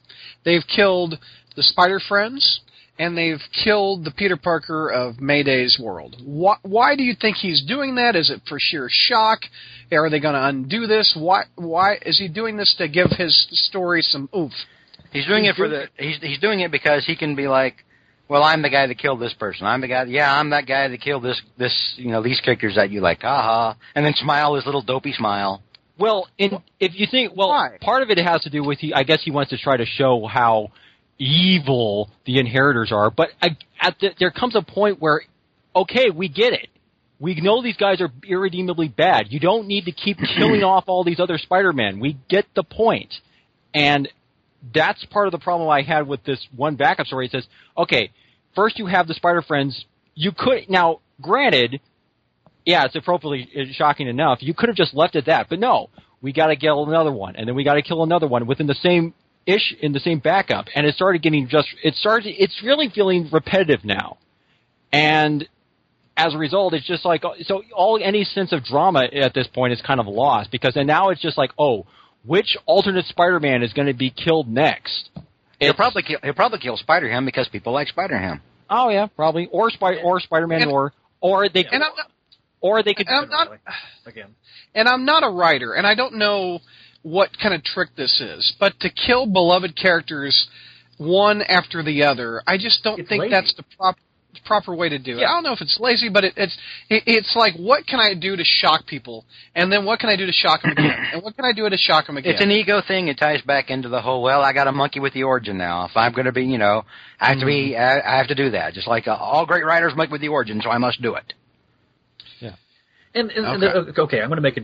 They've killed the Spider Friends, and they've killed the Peter Parker of Mayday's world. Why, why do you think he's doing that? Is it for sheer shock? Are they going to undo this? Why? Why is he doing this to give his story some oomph? He's doing it for the he's he's doing it because he can be like, well, I'm the guy that killed this person. I'm the guy. Yeah, I'm that guy that killed this this you know these characters that you like. Haha, and then smile his little dopey smile. Well, in, if you think, well, Why? part of it has to do with he. I guess he wants to try to show how evil the inheritors are. But the, there comes a point where, okay, we get it. We know these guys are irredeemably bad. You don't need to keep killing off all these other Spider-Men. We get the point. And that's part of the problem I had with this one backup story. It says, okay, first you have the Spider Friends. You could now, granted, yeah, it's appropriately uh, shocking enough. You could have just left it at that, but no, we got to kill another one, and then we got to kill another one within the same ish in the same backup, and it started getting just it started. It's really feeling repetitive now, and as a result, it's just like so all any sense of drama at this point is kind of lost because then now it's just like oh, which alternate Spider-Man is going to be killed next? He'll probably kill, he'll probably kill Spider Ham because people like Spider Ham. oh yeah, probably or Spy or Spider-Man And- or or they And I'm not, or they could and I'm not Again. and I'm not a writer, and I don't know what kind of trick this is, but to kill beloved characters one after the other, I just don't It's think lazy. that's the prop, proper way to do it. Yeah. I don't know if it's lazy, but it, it's it, it's like what can I do to shock people, and then what can I do to shock them again, and what can I do to shock them again? It's an ego thing. It ties back into the whole. Well, I got a monkey with the origin now. If I'm going to be, you know, I have to be. I, I have to do that. Just like uh, all great writers make with the origin, so I must do it. And, and and, Okay. uh, okay, I'm going to make a.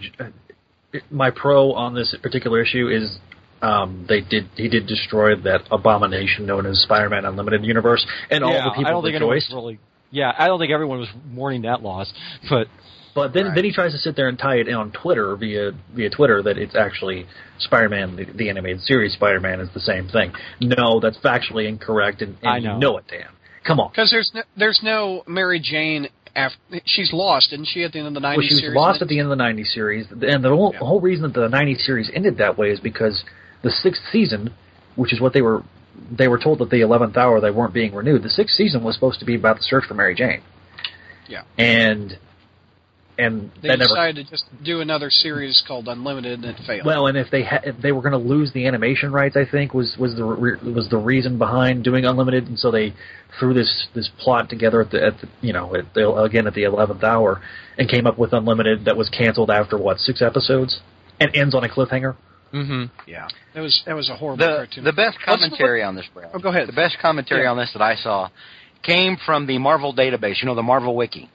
j- My pro on this particular issue is um, they did he did destroy that abomination known as Spider-Man Unlimited universe, and all yeah, the I people don't think anyone rejoiced. really. Yeah, I don't think everyone was mourning that loss, but But then Right. then he tries to sit there and tie it in on Twitter via via Twitter that it's actually Spider-Man, the, the animated series Spider-Man is the same thing. No, that's factually incorrect, and, and I know. you know it, Dan. Come on. because there's no, there's no Mary Jane. After, she's lost, isn't she, at the end of the '90s Well, she was series? lost at the end of the '90s series, and the whole, Yeah. whole reason that the '90s series ended that way is because the sixth season, which is what they were they were told that the eleventh hour they weren't being renewed. The sixth season was supposed to be about the search for Mary Jane. Yeah. And and They that never decided to just do another series called Unlimited, and it failed. Well, and if they ha- if they were going to lose the animation rights, I think was was the re- was the reason behind doing unlimited, and so they threw this this plot together at the at the you know at the, again at the eleventh hour, and came up with unlimited that was canceled after what six episodes, and ends on a cliffhanger. Mm-hmm. yeah, it was it was a horrible The cartoon. the best What's the- commentary on this, Brad. Oh, go ahead. The best commentary Yeah. on this that I saw came from the Marvel database. You know, the Marvel Wiki.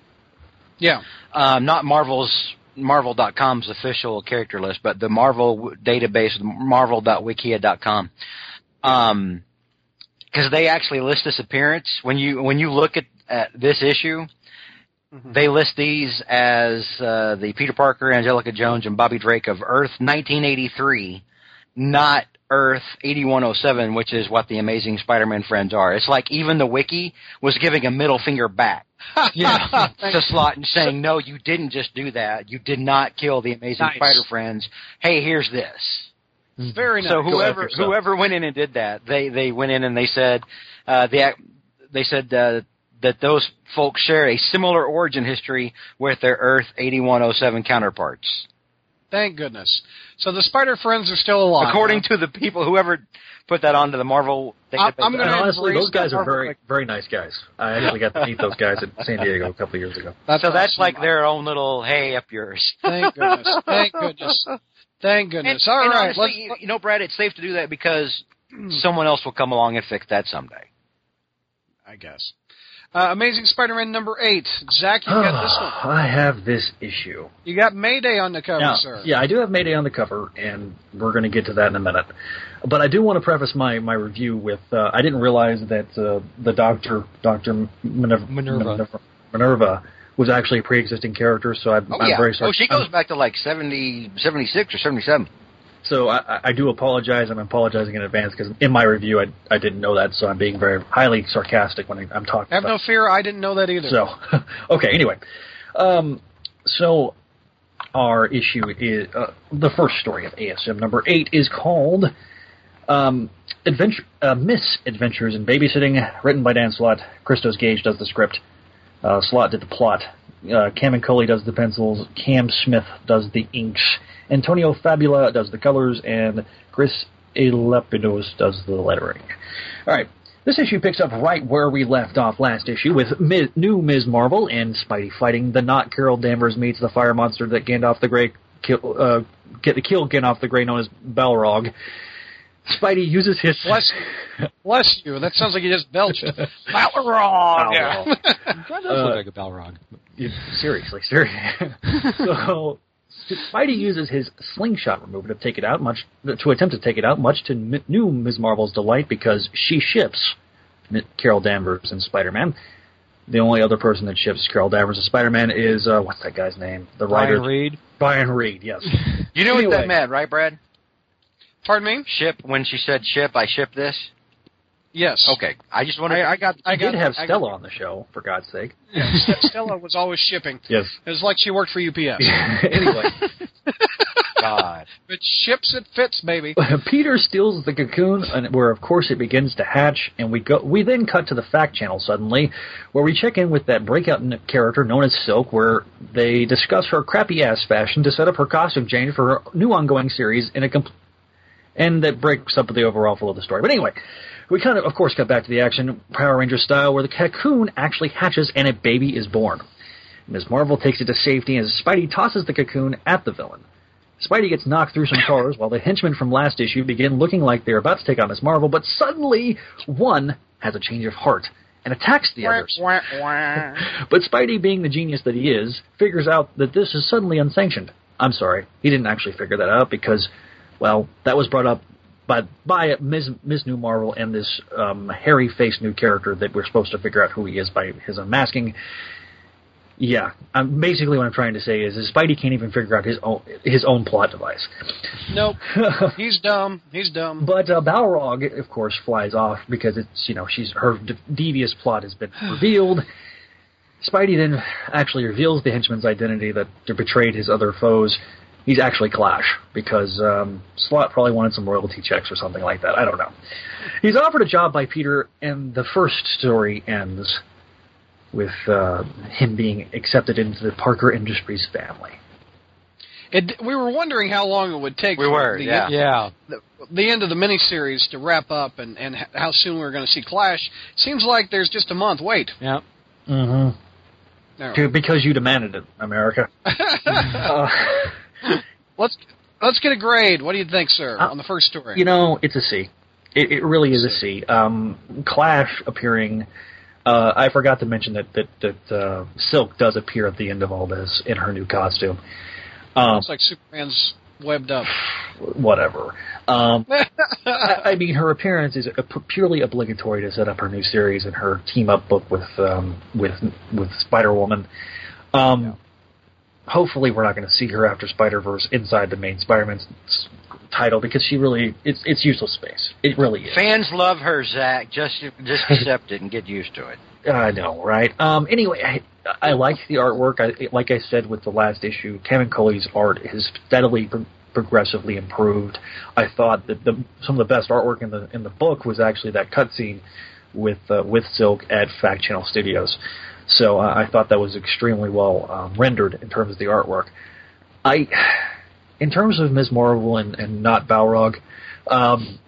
Yeah, um, not Marvel's Marvel.com's official character list, but the Marvel w- database, Marvel.wikia.com. Um, because they actually list this appearance when you when you look at, at this issue, Mhm. they list these as uh, the Peter Parker, Angelica Jones, and Bobby Drake of Earth 1983, not Earth 8107, which is what the Amazing Spider-Man friends are. It's like even the wiki was giving a middle finger back yeah. to Slott and saying, "No, you didn't just do that. You did not kill the Amazing Nice. Spider Friends. Hey, here's this." Very nice. So whoever whoever went in and did that, they they went in and they said, uh, the they said uh, that those folks share a similar origin history with their Earth 8107 counterparts, Thank goodness. So the Spider Friends are still alive. according to the people whoever put that onto the Marvel. I'm- database. I'm And gonna honestly, those guys that are very Marvel- very nice guys. I actually got to meet those guys at San Diego a couple of years ago. That's so that's awesome. like their own little hey up yours. Thank goodness. Thank goodness. Thank goodness. And, All and right. honestly, let's, you know, Brad, it's safe to do that because hmm. someone else will come along and fix that someday. I guess. Uh, Amazing Spider-Man number eight. Zach, you got this one. I have this issue. You got Mayday on the cover, Now, sir. yeah, I do have Mayday on the cover, and we're going to get to that in a minute. But I do want to preface my, my review with uh, I didn't realize that uh, the Doctor Doctor Minerva, Minerva. Minerva Minerva was actually a pre-existing character. So I'm, Oh I'm yeah. very sorry. Oh, she goes back to like 70, 76 or seventy seven. So I, I- do apologize. I'm apologizing in advance because in my review I, I didn't know that, so I'm being very highly sarcastic when I, I'm talking. Have about no fear. I didn't know that either. So, okay. Anyway, um, so our issue is uh, the first story of ASM number eight is called um, Adventure uh, Misadventures in Babysitting, written by Dan Slott. Christos Gage does the script. Uh, Slott did the plot. Uh, Camuncoli does the pencils. Cam Smith does the inks. Antonio Fabela does the colors, and Chris Eliopoulos does the lettering. All right. This issue picks up right where we left off last issue with Ms., new Ms. Marvel and Spidey fighting the not Carol Danvers meets the fire monster that Gandalf the Grey kill, uh, get the kill Gandalf the Grey known as Balrog. Spidey uses his Bless. Bless you. That sounds like he just belched. Balrog. Balrog. That does Uh, look like a Balrog. Seriously, seriously. so Spidey uses his slingshot remover to take it out, much to attempt to take it out, much to M- new Ms. Marvel's delight because she ships M- Carol Danvers and Spider-Man. The only other person that ships Carol Danvers and Spider-Man is uh, what's that guy's name? The writer Ryan Reed. Brian Reed. Yes. You knew what that meant, right, Brad? Pardon me? Ship when she said ship, I ship this. Yes. Okay, I just wanted. I, I got. I got, did have I Stella on the show, for God's sake. Got, Stella was always shipping. Yes. It was like she worked for UPS. anyway, God. It ships, it fits, baby. Peter steals the cocoon, and where of course it begins to hatch, and we go. We then cut to the fact channel suddenly, where we check in with that breakout character known as Silk, where they discuss her crappy ass fashion to set up her costume change for her new ongoing series in a compl- and that breaks up the overall flow of the story. But anyway, we kind of, of course, cut back to the action, Power Ranger style, where the cocoon actually hatches and a baby is born. Ms. Marvel takes it to safety as Spidey tosses the cocoon at the villain. Spidey gets knocked through some cars while the henchmen from last issue begin looking like they're about to take on Ms. Marvel, but suddenly one has a change of heart and attacks the others. But Spidey, being the genius that he is, figures out that this is suddenly unsanctioned. I'm sorry, he didn't actually figure that out because, well, that was brought up by by Ms. Ms. New Marvel and this um, hairy-faced new character that we're supposed to figure out who he is by his unmasking. Yeah, um, basically what I'm trying to say is, is Spidey can't even figure out his own his own plot device. Nope. He's dumb. He's dumb. But uh, Balrog, of course, flies off because it's you know she's her de- devious plot has been revealed. Spidey then actually reveals the henchman's identity that betrayed his other foes. He's actually Clash because um, Slott probably wanted some royalty checks or something like that. I don't know. He's offered a job by Peter, and the first story ends. with uh, him being accepted into the Parker Industries family. It, we were wondering how long it would take. We were, the, yeah. Yeah. the, the end of the miniseries to wrap up, and and how soon we were going to see Clash. Seems like there's just a month. Wait, Yeah. Mm-hmm. no. Because you demanded it, America. uh, let's let's get a grade. What do you think, sir, Uh, on the first story? you know, it's a C. It, it really is a C. Um, Clash appearing. Uh, I forgot to mention that that that uh, Silk does appear at the end of all this in her new costume. Um, It's like Superman's webbed up. whatever. Um, I, I mean, her appearance is a, purely obligatory to set up her new series and her team up book with um, with with Spider Woman. Um, Hopefully, we're not going to see her after Spider Verse inside the main Spider-Man title because she really it's it's useless space. It really is. Fans love her, Zach. Just just accept it and get used to it. I know, right? Um, anyway, I, I like the artwork. I, like I said with the last issue, Camuncoli's art has steadily pro- progressively improved. I thought that the some of the best artwork in the in the book was actually that cutscene with uh, with Silk at Fact Channel Studios. So uh, I thought that was extremely well um, rendered in terms of the artwork. I, in terms of Ms. Marvel and, and not Balrog, um,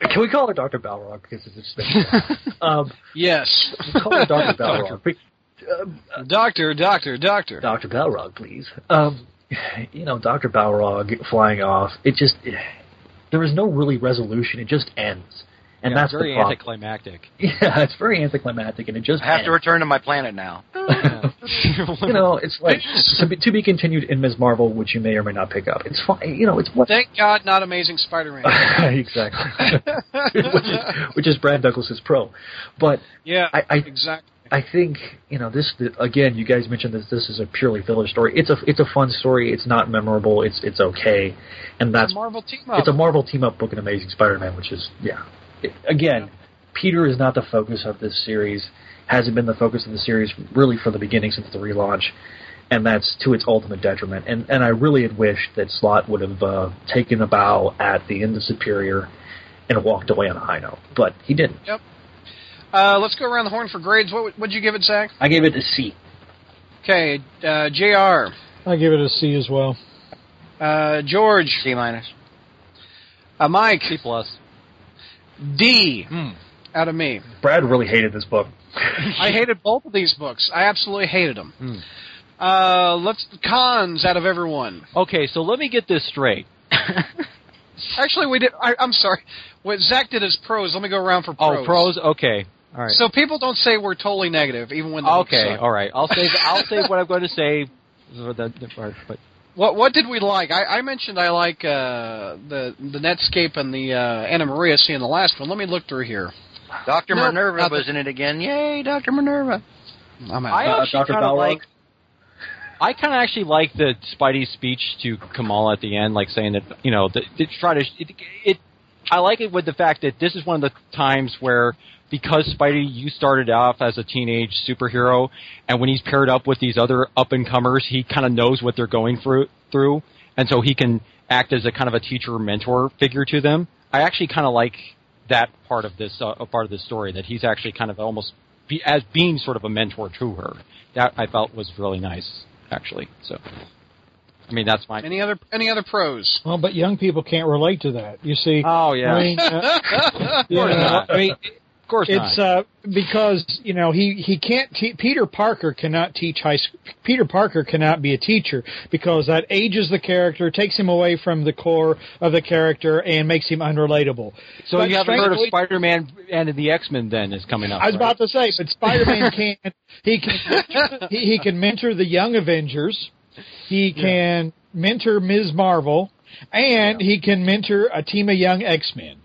can we call her Dr. Balrog because it's just um, Yes, call her Dr. Balrog. Be- um, doctor, doctor, doctor. Dr. Balrog, please. Um, you know, Dr. Balrog flying off. It just there is no really resolution. It just ends, and Yeah, that's very the anticlimactic. Yeah, it's very anticlimactic, and it just I have ends. to return to my planet now. you know, it's like to be, to be continued in Ms. Marvel, which you may or may not pick up. It's fine. You know, it's what Thank God, not Amazing Spider-Man. exactly, which is which is Brad Douglas's pro. But yeah, I, I exactly. I think you know this the, again. You guys mentioned that This is a purely filler story. It's a it's a fun story. It's not memorable. It's it's okay, and that's It's a Marvel team up. it's a Marvel team up book in Amazing Spider-Man, which is yeah. It, again, Peter is not the focus of this series. Hasn't been the focus of the series really from the beginning since the relaunch, and that's to its ultimate detriment. And and I really had wished that Slott would have uh, taken a bow at the end of Superior and walked away on a high note, but he didn't. Uh, let's go around the horn for grades. What would- what'd you give it, Zach? I gave it a C. Okay, uh, Jr. I give it a C as well. Uh, George, C minus. uh, Mike, C plus. D. Hmm. Out of me. Brad really hated this book. I hated both of these books. I absolutely hated them. Hmm. Uh, let's cons out of everyone. Okay, so let me get this straight. Actually, we did. I, I'm sorry. What Zach did is pros. Let me go around for pros. Oh, pros. Okay, all right. So people don't say we're totally negative, even when the books okay, suck. all right. I'll say I'll say what I'm going to say. for the- the part, But What what did we like? I, I mentioned I like uh, the the Netscape and the uh, Anna Maria scene in the last one. Let me look through here. Dr. No, Minerva not the- was in it again. Yay, Dr. Minerva. I'm out. I Uh, actually Dr. kind of like. I kind of actually like the Spidey speech to Kamal at the end, like saying that you know that to try to it, it. I like it with the fact that this is one of the times where because Spidey, you started off as a teenage superhero, and when he's paired up with these other up and comers, he kind of knows what they're going through through, and so he can act as a kind of a teacher mentor figure to them. I actually kind of like that part of this uh, part of this story that he's actually kind of almost be, as being sort of a mentor to her. That I felt was really nice, actually. So, I mean, that's my. Any other any other pros? Well, but young people can't relate to that. You see, Oh yeah, I mean, uh, you course know, not. I mean, of course it's not. uh, because you know he he can't. Te- Peter Parker cannot teach high. School. Peter Parker cannot be a teacher because that ages the character, takes him away from the core of the character, and makes him unrelatable. so but you haven't heard of Spider-Man and the X-Men then is coming up. I was right? about to say, but Spider-Man can he can he, he can mentor the young Avengers, he can mentor Ms. Marvel, and he can mentor a team of young X-Men.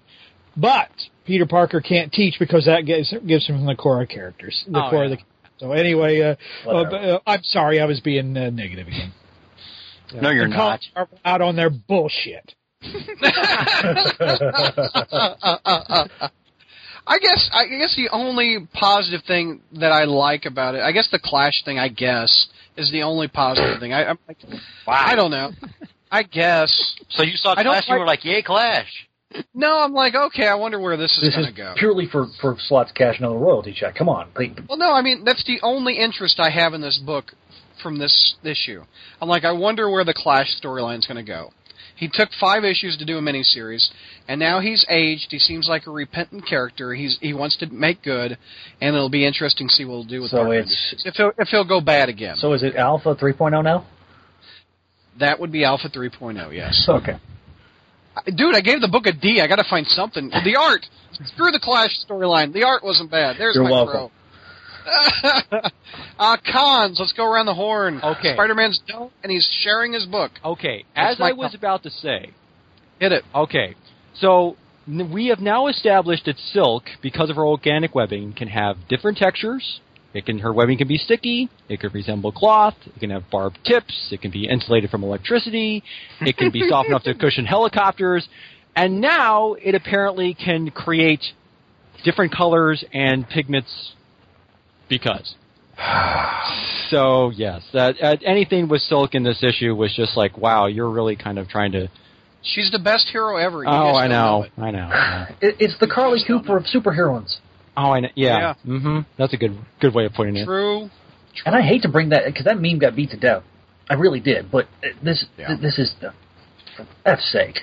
But Peter Parker can't teach because that gives gives him the core of characters, the Oh, core yeah. of the. So anyway, uh, uh, uh, I'm sorry, I was being uh, negative again. No, you're And call not. Marvel out on their bullshit. I guess I guess the only positive thing that I like about it, I guess the Clash thing, I guess, is the only positive thing. I, I'm like, Wow. I don't know. I guess. So you saw I don't Clash and you were like, yay, Clash. No, I'm like, okay, I wonder where this is This going to go. purely for for Slott's cash another royalty check. Come on, Like, Well, no, I mean that's the only interest I have in this book from this issue. I'm like, I wonder where the Clash storyline's going to go. He took five issues to do a miniseries, and now he's aged. He seems like a repentant character. He's he wants to make good, and it'll be interesting to see what he'll do with. So Dark it's- if he'll, if he'll go bad again. so is it Alpha 3.0 now? that would be Alpha 3.0. Yes, Okay. Dude, I gave the book a D. I got to find something. The art. Screw the Clash storyline. The art wasn't bad. There's You're my welcome. pro. uh, cons. Let's go around the horn. Okay. Spider-Man's done, and he's sharing his book. Okay, as I was about to say, Hit it. Okay, so we have now established that silk, because of her organic webbing, can have different textures. It can her webbing can be sticky. It can resemble cloth. It can have barbed tips. It can be insulated from electricity. It can be soft enough to cushion helicopters. And now it apparently can create different colors and pigments because. So yes, that uh, anything with silk in this issue was just like, wow, you're really kind of trying to. She's the best hero ever. You Oh, I don't know. I know. I know. It, it's the Carlie Cooper of superheroines. Oh, I know. Yeah. Yeah. Mm-hmm. That's a good good way of putting it. True. And I hate to bring that because that meme got beat to death. I really did, but uh, this Yeah. th- this is the, for F's sake.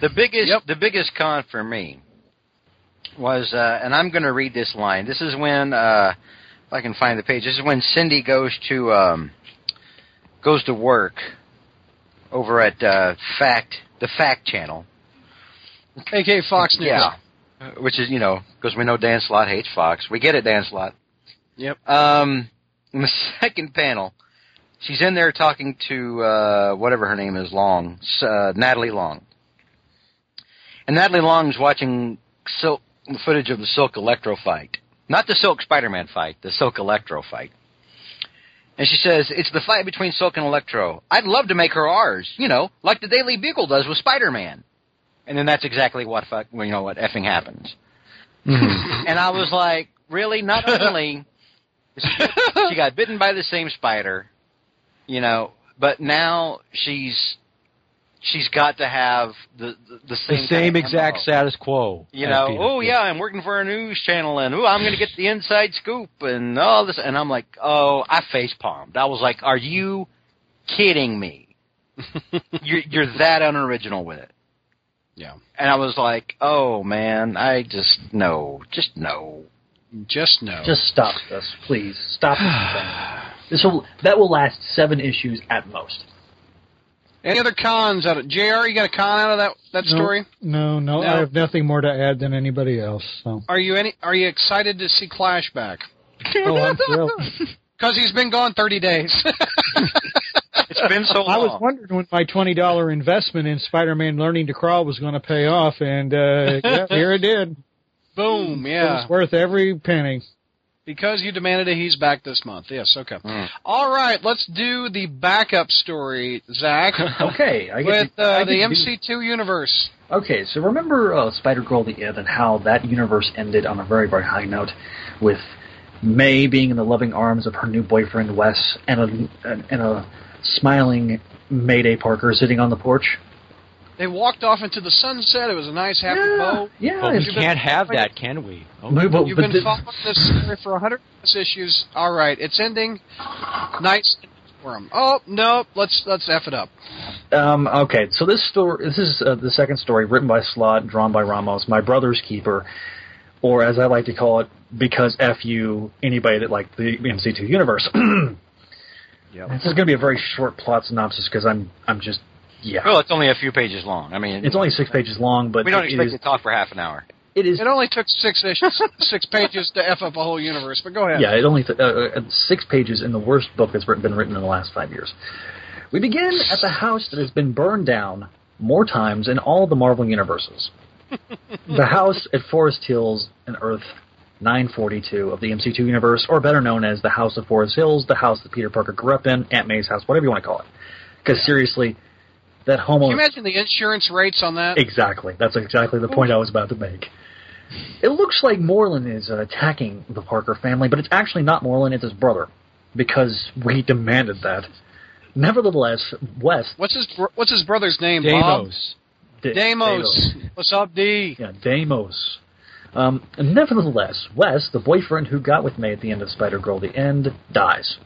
The biggest Yep. the biggest con for me was, uh, and I'm going to read this line. This is when, uh, if I can find the page. This is when Cindy goes to um, goes to work over at uh, Fact the Fact Channel. AK Fox News. Yeah, which is you know because we know Dan Slott hates Fox. We get it, Dan Slott. Yep. Um, in the second panel, she's in there talking to uh, whatever her name is, Long, uh, Natalie Long, and Natalie Long's watching Silk footage of the Silk Electro fight, not the Silk Spider-Man fight, the Silk Electro fight. And she says, it's the fight between Silk and Electro. I'd love to make her ours, you know, like the Daily Bugle does with Spider-Man. And then that's exactly what fuck, you know, what effing happens. Mm-hmm. and I was like, really? Not only she got bitten by the same spider, you know, but now she's she's got to have the the, the same The same exact MO. status quo. You know, oh yeah, I'm working for a news channel, and oh, I'm going to get the inside scoop, and all this, and I'm like, oh, I face palmed. I was like, are you kidding me? you're you're that unoriginal with it. Yeah. And I was like, oh man, I just no, just no. Just no. Just stop this, please. Stop this. This will that will last seven issues at most. Any other cons out of JR? You got a con out of that that No. story? No, no, No. I have nothing more to add than anybody else. So, Are you any? Are you excited to see Clash back? oh, I'm thrilled. Because he's been gone 30 days. It's been so I was wondering when my twenty dollar investment in Spider-Man Learning to Crawl was going to pay off, and uh, yeah, here it did. Boom. It Yeah. was worth every penny. Because you demanded it, he's back this month. Yes. Okay. Mm. All right. Let's do the backup story, Zach. Okay, I get with to- uh, I the get to do- MC2 universe. Okay, so remember uh, Spider Girl the Id and how that universe ended on a very, very high note with May being in the loving arms of her new boyfriend Wes and a, and, and a smiling Mayday Parker sitting on the porch? They walked off into the sunset. It was a nice happy bow. yeah. But we can't have that, can we? Oh, But- but- You've but been the- following this story for a 100 plus issues. All right, it's ending. Nice for 'em. Oh no, let's let's f it up. Um, okay, so this story, this is uh, the second story written by Slott, drawn by Ramos, my brother's keeper, or as I like to call it, because f you anybody that liked the MC2 universe. This is going to be a very short plot synopsis because I'm I'm just yeah. Well, it's only a few pages long. I mean, It's only six pages long, but we don't it expect is, to talk for half an hour. it is It only took six issues, six pages to f up a whole universe. But go ahead. Yeah, it only th- uh, uh, six pages in the worst book that's been written in the last five years. We begin at the house that has been burned down more times in all the Marvel universes. the house at Forest Hills in Earth 942 of the MC2 universe, or better known as the House of Forest Hills, the house that Peter Parker grew up in, Aunt May's house, whatever you want to call it. Because seriously, that homo. Can you imagine the insurance rates on that? Exactly. That's exactly the point I was about to make. It looks like Morlun is uh, attacking the Parker family, but it's actually not Morlun, it's his brother. Because we demanded that. Nevertheless, West, What's his br- What's his brother's name? Bob. Davos. Da- Daemos. What's up, D? Yeah, Daemos. Um, nevertheless, Wes, the boyfriend who got with May at the end of Spider Girl the End, dies.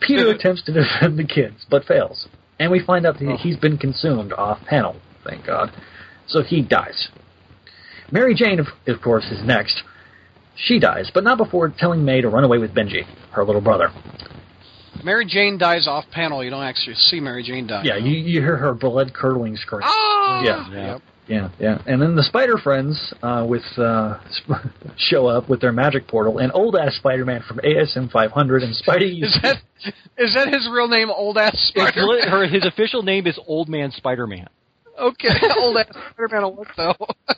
Peter attempts to defend the kids, but fails. And we find out that he's been consumed off panel, thank God. So he dies. Mary Jane, of, of course, is next. She dies, but not before telling May to run away with Benji, her little brother. Mary Jane dies off panel. You don't actually see Mary Jane die. Yeah, you, you hear her blood curdling scream. Ah! Yeah. Yep. Yeah, yeah. And then the Spider Friends uh, with uh, show up with their magic portal, and old ass Spider Man from ASM 500 and Spidey. Is that is that his real name, old ass Spider? li- her, his official name is Old Man Spider Man. Okay, old ass Spider Man. What though?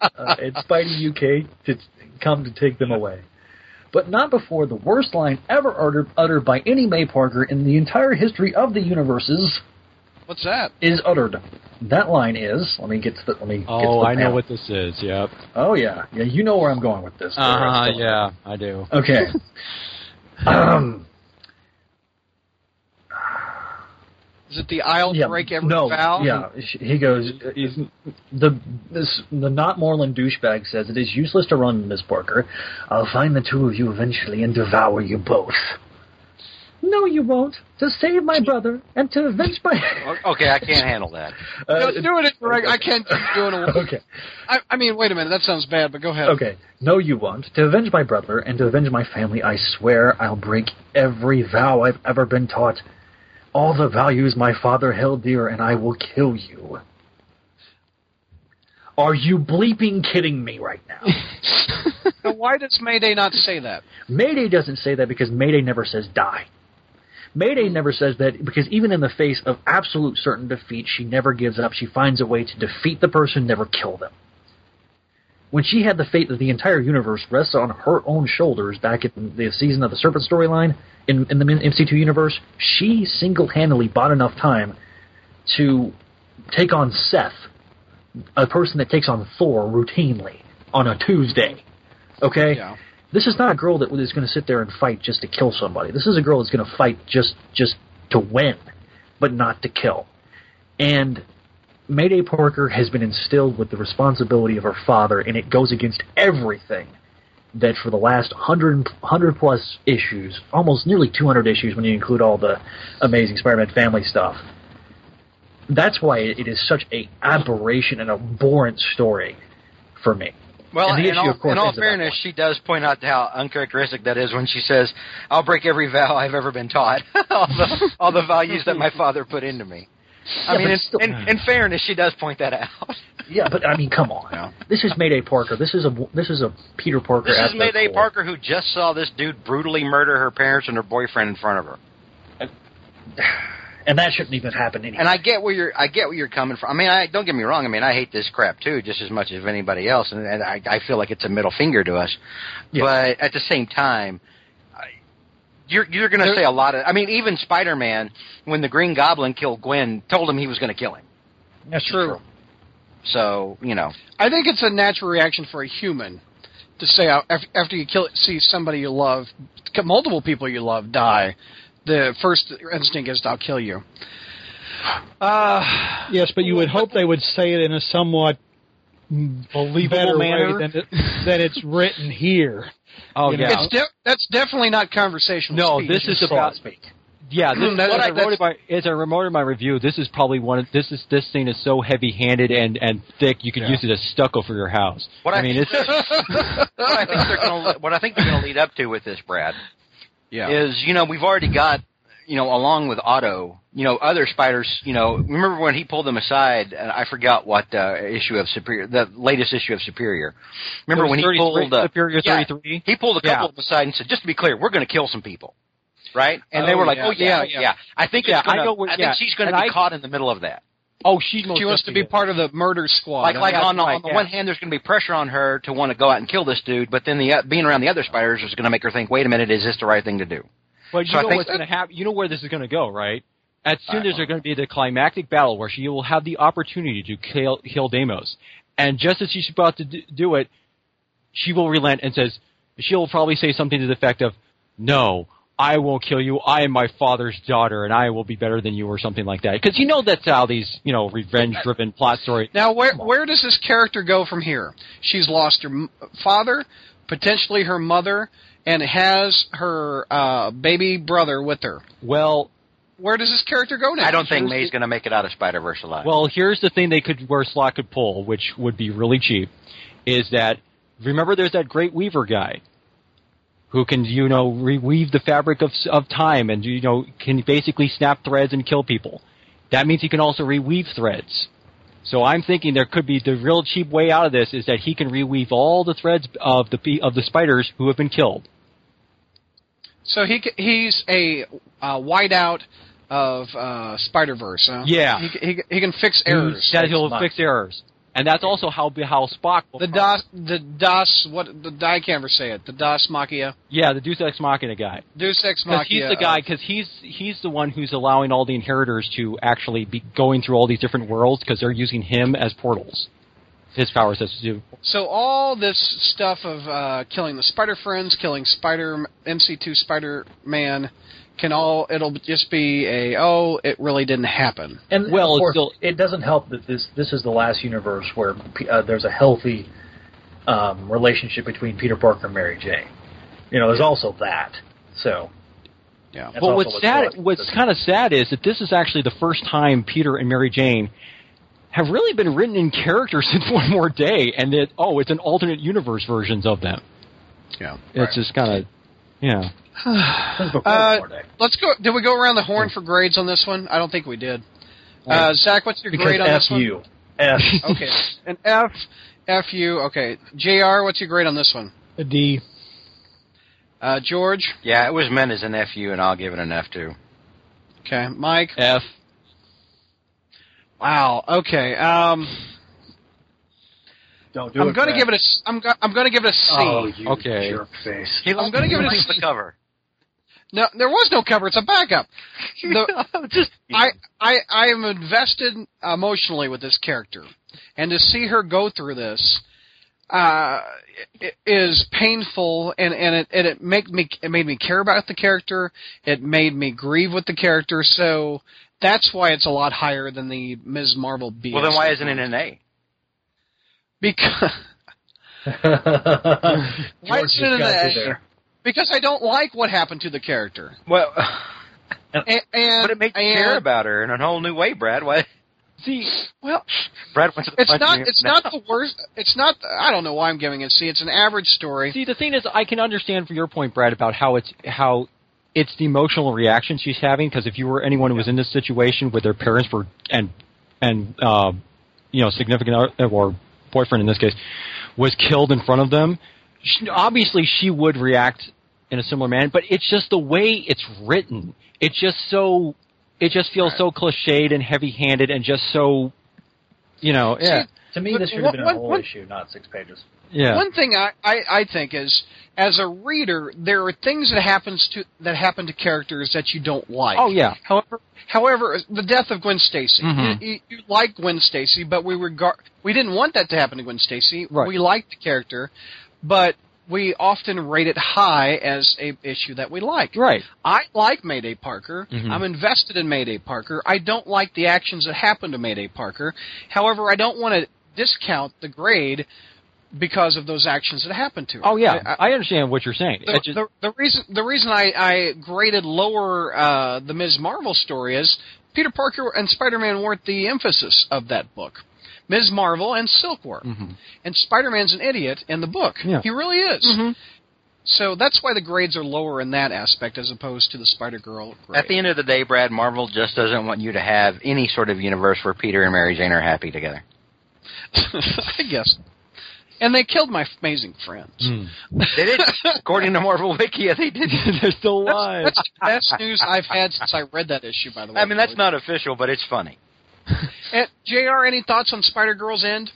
uh, it's Spidey UK to come to take them away. But not before the worst line ever uttered, uttered by any May Parker in the entire history of the universes What's that? is uttered. That line is. Let me get to the. Let me. get to Oh, the I know what this is. Yep. Oh yeah, yeah. You know where I'm going with this. Uh huh. Yeah, I do. Okay. um. Is it the I'll yeah, break every no, vow? Yeah, he goes. The this the not Morlun douchebag says it is useless to run, Miss Parker. I'll find the two of you eventually and devour you both. No, you won't. To save my brother and to avenge my. Okay, I can't handle that. Uh, No, do it. Right. I can't do doing it. okay. I, I mean, wait a minute. That sounds bad, but go ahead. Okay. No, you won't. To avenge my brother and to avenge my family, I swear I'll break every vow I've ever been taught. All the values my father held dear, and I will kill you. Are you bleeping kidding me right now? Now, why does Mayday not say that? Mayday doesn't say that because Mayday never says die. Mayday never says that because even in the face of absolute certain defeat, she never gives up. She finds a way to defeat the person, never kill them. When she had the fate of the entire universe rests on her own shoulders back in the season of the Serpent storyline in, in the MC2 universe, she single-handedly bought enough time to take on Seth, a person that takes on Thor routinely on a Tuesday. Okay? Yeah. This is not a girl that is going to sit there and fight just to kill somebody. This is a girl that's going to fight just just to win, but not to kill. And Mayday Parker has been instilled with the responsibility of her father, and it goes against everything that for the last 100, 100 plus issues, almost nearly 200 issues when you include all the Amazing Spider-Man family stuff. That's why it is such a aberration and abhorrent story for me. Well, And the in issue, all, of course, in all ends at that fairness, she does point out how uncharacteristic that is when she says, "I'll break every vow I've ever been taught." all, the, all the values that my father put into me. I Yeah, mean, in, still- in, in fairness, she does point that out. Yeah, but I mean, come on. This is Mayday Parker. This is a this is a Peter Parker. This is Mayday core. Parker who just saw this dude brutally murder her parents and her boyfriend in front of her. And that shouldn't even happen anyway. And I get where you're, I get where you're coming from. I mean, I don't get me wrong. I mean, I hate this crap too, just as much as anybody else, and, and I, I feel like it's a middle finger to us. Yes. But at the same time, you're you're going to say a lot of. I mean, even Spider-Man, when the Green Goblin killed Gwen, told him he was going to kill him. That's True. So you know, I think it's a natural reaction for a human to say uh, after you kill see somebody you love, multiple people you love die. The first instinct is I'll kill you. Uh, Yes, but you would hope they would say it in a somewhat Believable manner. way than, it, than it's written here. Oh You know, yeah. it's de- that's definitely not conversational. No, speech. this is It's about speak. Yeah, this, That- what I wrote in my, as I wrote in my review, this is probably one of this is this scene is so heavy-handed and and thick you could Yeah. use it as stucco for your house. What I I mean, think it's what I think they're going to what I think they're going to lead up to with this, Brad, yeah. is you know we've already got you know along with Otto, you know other spiders. You know, remember when he pulled them aside? And I forgot what uh, issue of Superior, the latest issue of Superior. Remember when he pulled uh, Superior yeah, 33? he pulled a couple Yeah. of them aside and said, just to be clear, we're going to kill some people. Right, and they Oh, were like, yeah. "Oh yeah, Yeah, yeah." yeah. I think Yeah, it's gonna, I know what- I yeah. think she's going to be I- caught in the middle of that. Oh, she's most she wants to definitely be part of the murder squad. Like, like that's on, the right, on the yeah. one hand, there's going to be pressure on her to want to go out and kill this dude, but then the uh, being around the other spiders is going to make her think, wait a minute, is this the right thing to do? But you So know think- what's going to happen. You know where this is going to go, right? As soon as there's going to be the climactic battle where she will have the opportunity to kill, kill Daemos, and just as she's about to do, do it, she will relent and says she'll probably say something to the effect of, "No, I won't kill you. I am my father's daughter, and I will be better than you, or something like that. Because you know that's how these, you know, revenge-driven plot stories. Now, where where does this character go from here? She's lost her father, potentially her mother, and has her uh, baby brother with her. Well, Where does this character go now? I don't think Here's May's going to make it out of Spider Verse alive. Well, here's the thing they could where Slott could pull, which would be really cheap, is that remember there's that great Weaver guy who can you know reweave the fabric of of time and you know can basically snap threads and kill people. That means he can also reweave threads. So I'm thinking there could be the real cheap way out of this is that he can reweave all the threads of the pe- of the spiders who have been killed. So he c- he's a uh, whiteout of uh, Spider Verse. Huh? Yeah. he, he he can fix errors. That he'll fix errors, and that's also how how Spock will The DOS, the DOS, what the I can't ever say it. The DOS Machia, Yeah, the Deus Ex Machina guy. Deus Ex Machia. he's the guy. Because he's he's the one who's allowing all the inheritors to actually be going through all these different worlds because they're using him as portals. His powers sets to do. So all this stuff of uh, killing the Spider Friends, killing Spider MC2 Spider Man, can all it'll just be a oh it really didn't happen. And Well, of course, still- it doesn't help that this this is the last universe where uh, there's a healthy um, relationship between Peter Parker and Mary Jane. You know, there's also that. So Yeah. that's But what's sad, causing what's kind of sad is that this is actually the first time Peter and Mary Jane have really been written in character since One More Day, and that oh, it's an alternate universe versions of them. Yeah. It's just kind of, yeah. Since before Uh, let's go. Did we go around the horn for grades on this one? I don't think we did. Uh, Zach, what's your because grade on F this one? you. F. Okay, an F, F U. Okay, Jr. What's your grade on this one? A D. Uh, George. yeah, it was meant as an FU, and I'll give it an F too. Okay, Mike. F. Wow. Okay. Um, Don't do I'm it. going to Brad. give it a. s- I'm. Go, I'm going to give it a C. Oh, you Okay. jerk face. He I'm gonna give it a C. the cover. No, there was no cover. It's a backup. The, Just I, I, I am invested emotionally with this character, and to see her go through this uh, is painful, and and it and it make me it made me care about the character. It made me grieve with the character. So that's why it's a lot higher than the Ms. Marvel B. well, then why isn't it an A? Because Why Why isn't it an A? Because I don't like what happened to the character. Well, And, and but it makes you and, care about her in a whole new way, Brad. Why? See, Well, Brad went to the It's not. room. It's not the worst. It's not. I don't know why I'm giving it. See, It's an average story. See, the thing is, I can understand from your point, Brad, about how it's how it's the emotional reaction she's having. Because if you were anyone who was in this situation where their parents were and and uh, you know significant o- or boyfriend in this case was killed in front of them, she, obviously she would react in a similar manner. But it's just the way it's written. It's just so. It just feels so cliched and heavy-handed and just so. You know, yeah, To me, But this should have what- been a whole what- issue, not six pages. yeah. One thing I, I, I think is, as a reader, there are things that happens to that happen to characters that you don't like. Oh yeah. However, however, the death of Gwen Stacy. Mhm. You, you, you like Gwen Stacy, but we regard we didn't want that to happen to Gwen Stacy. Right. We liked the character, but we often rate it high as a issue that we like. Right. I like Mayday Parker. Mhm. I'm invested in Mayday Parker. I don't like the actions that happen to Mayday Parker. However, I don't want to discount the grade because of those actions that happened to her. Oh yeah, I- I, understand what you're saying. the, just- the, the reason the reason I, I graded lower uh, the Ms. Marvel story is Peter Parker and Spider-Man weren't the emphasis of that book. Ms. Marvel and Silk were, Mhm. and Spider-Man's an idiot in the book. Yeah. He really is. Mhm. So that's why the grades are lower in that aspect as opposed to the Spider-Girl grade. At the end of the day, Brad, Marvel just doesn't want you to have any sort of universe where Peter and Mary Jane are happy together. I guess. And they killed my amazing friends. Mm. They did, according to Marvel Wiki, yeah, they did. They're still That's, alive. that's the best news I've had since I read that issue. By the way, I mean, that's not official, but it's funny. And, Jr. Any thoughts on Spider Girl's end?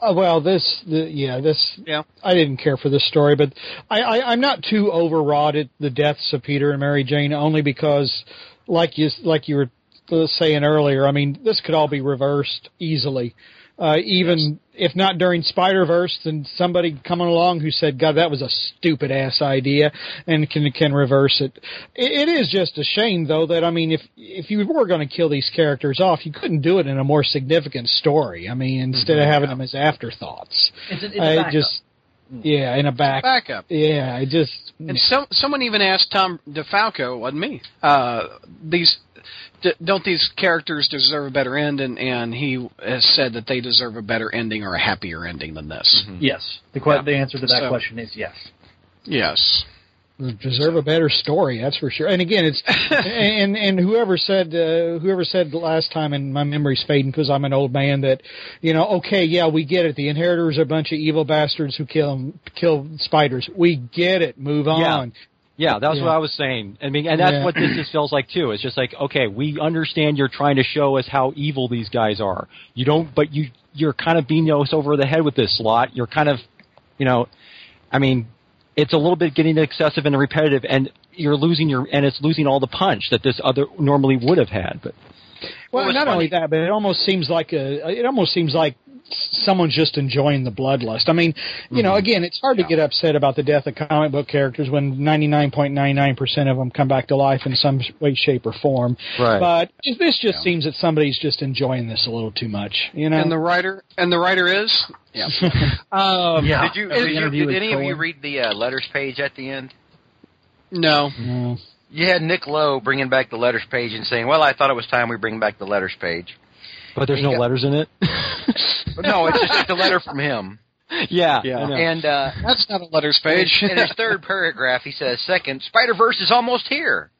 Uh, well, this, the, yeah, this. Yeah. I didn't care for this story, but I, I, I'm not too overwrought at the deaths of Peter and Mary Jane, only because, like you, like you were saying earlier, I mean, this could all be reversed easily. Uh, even if not during Spider Verse, then somebody coming along who said, "God, that was a stupid ass idea," and can can reverse it. it. It is just a shame, though, that I mean, if if you were going to kill these characters off, you couldn't do it in a more significant story. I mean, instead of having them as afterthoughts, It's, a- it's a I just yeah, in a back. Backup. Yeah, I just And some someone even asked Tom DeFalco, wasn't me. Uh, these d- don't these characters deserve a better end? And and he has said that they deserve a better ending or a happier ending than this. yes. The que- Yeah. the answer to that So- question is yes. Yes. deserve a better story. That's for sure. And again, it's and and whoever said uh, whoever said last time, and my memory's fading because I'm an old man. That you know, okay, yeah, we get it. The inheritors are a bunch of evil bastards who kill kill spiders. We get it. Move on. Yeah, that's Yeah. what I was saying. I mean, and that's Yeah. what this just feels like too. It's just like, okay, we understand you're trying to show us how evil these guys are. You don't, but you you're kind of beating us over the head with this slot. You're kind of, you know, I mean, it's a little bit getting excessive and repetitive, and you're losing your and it's losing all the punch that this other normally would have had. But Well, not funny- only that, but it almost seems like a. It almost seems like someone's just enjoying the bloodlust. I mean, you know, again, it's hard to get upset about the death of comic book characters when 99.99% of them come back to life in some way, shape, or form. Right. But this just seems that somebody's just enjoying this a little too much. You know. And the writer and the writer is yeah. um, Yeah. Did you? Did, you, interview did with any of you read the uh, letters page at the end? No. Mm. You had Nick Lowe bringing back the letters page and saying, "Well, I thought it was time we bring back the letters page." But there's no Yeah. letters in it. No, it's just like a letter from him. yeah, Yeah. I know. And uh, That's not a letters page. in his third paragraph, he says, "Second, Spider Verse is almost here."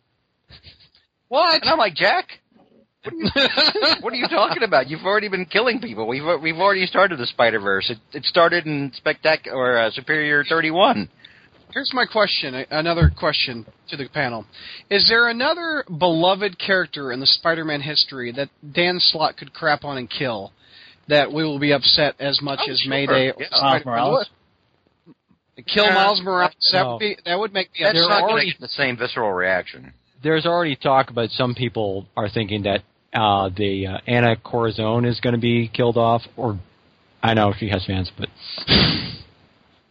what? And I'm like, Jack, what are you talking about? You've already been killing people. We've we've already started the Spider Verse. It, it started in Spectac or uh, Superior 31. Here's my question. Another question to the panel: Is there another beloved character in the Spider-Man history that Dan Slott could crap on and kill? That we will be upset as much Oh, as sure. Mayday or Yeah. Miles Morales? Kill Yeah. Miles Morales. That No. would be that would make me That's upset. not going already- get the same visceral reaction. there's already talk about some people are thinking that uh, the uh, Anya Corazon is going to be killed off, or I know she has fans, but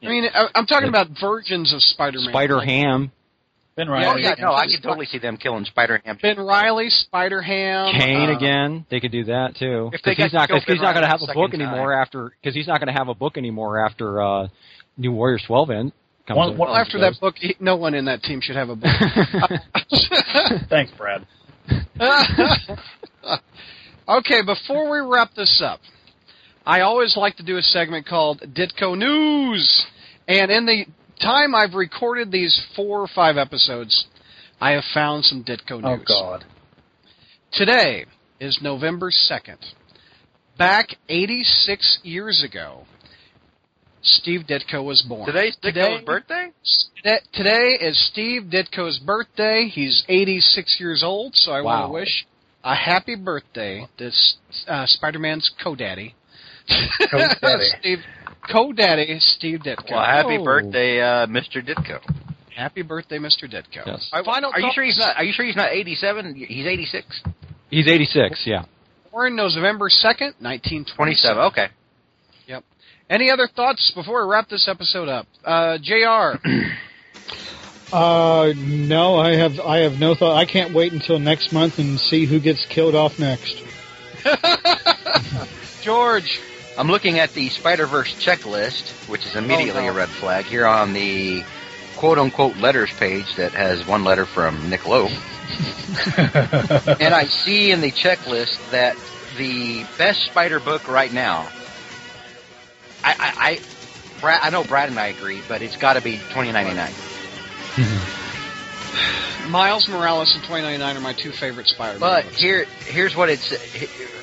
I mean, I, I'm talking about versions of Spider-Man. Spider Like Ham, Ben Oh Reilly. yeah, no, I can totally see them killing Spider Ham. Ben Reilly, Spider-Ham. Kaine uh, again. They could do that too. If they Because he's got not killed if he's not going to have a book second anymore after because he's not going to have a book anymore after uh, New Warriors 12 end. comes One- one- Well, after that book, he, no one in that team should have a book. Thanks, Brad. okay, before we wrap this up, I always like to do a segment called Ditko News. And in the time I've recorded these four or five episodes, I have found some Ditko news. Oh. God. Today is November 2nd. Back 86 years ago, Steve Ditko was born. Today's Today- Ditko's birthday. Today- Today is Steve Ditko's birthday. He's 86 years old, so I want to wish a happy birthday to uh, Spider-Man's co-daddy. Co-daddy. Steve, co-daddy Steve Ditko. Well, happy Oh. birthday, uh, Mr. Ditko. Happy birthday, Mr. Ditko. Yes. Final are you sure he's not? Are you sure he's not 87? He's 86. He's 86. Yeah. Born November 2nd, 1927. Okay. Yep. Any other thoughts before we wrap this episode up? Uh, JR. Uh, no, I have I have no thought. I can't wait until next month and see who gets killed off next. George. I'm looking at the Spider Verse checklist, which is immediately Oh, no. a red flag here on the quote unquote letters page that has one letter from Nick Lowe. and I see in the checklist that the best Spider book right now. I, I, I, Brad, I know Brad and I agree, but it's got to be 2099. Miles Morales and 2099 are my two favorite Spider-Man But books. here, here's what it's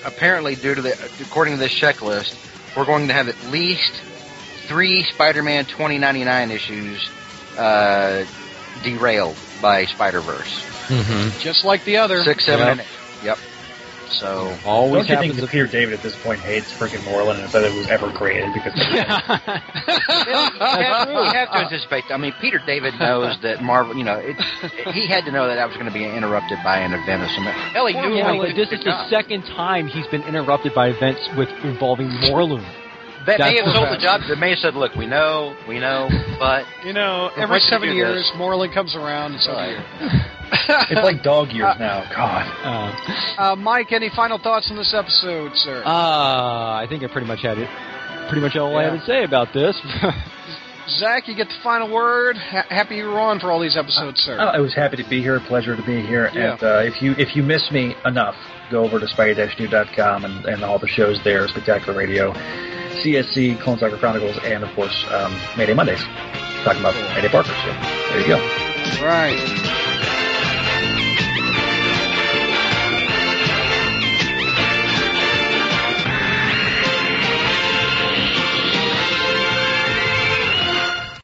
apparently due to the according to this checklist, we're going to have at least three Spider-Man 2099 issues uh, derailed by Spider Verse. Mm-hmm. Just like the other. Six, seven, Yep. and eight. Yep. So Always Don't you think that Peter David at this point hates freaking Morlun and that it was ever created because you have, you have to anticipate. I mean, Peter David knows that Marvel. You know, it, he had to know that that was going to be interrupted by an event of some. Hell, he knew Yeah, when but this is the job. second time he's been interrupted by events with involving Morlun. That may have sold the the job. They may have said, "Look, we know, we know, but You know, every seven years, this. Morlun comes around. And so Right. it's like dog years now. God. Uh, uh, Mike, any final thoughts on this episode, sir? uh, I think I pretty much had it. Pretty much all I had to say about this. Zach, you get the final word. Ha- happy you were on for all these episodes, sir. Oh, I was happy to be here. Pleasure to be here. Yeah. And uh, if you if you miss me enough, go over to spidey-new.com and, and all the shows there, Spectacular Radio, CSC, Clone Saga Chronicles, and of course um, Mayday Mondays. Talking about Mayday Parker. So there you go. Right.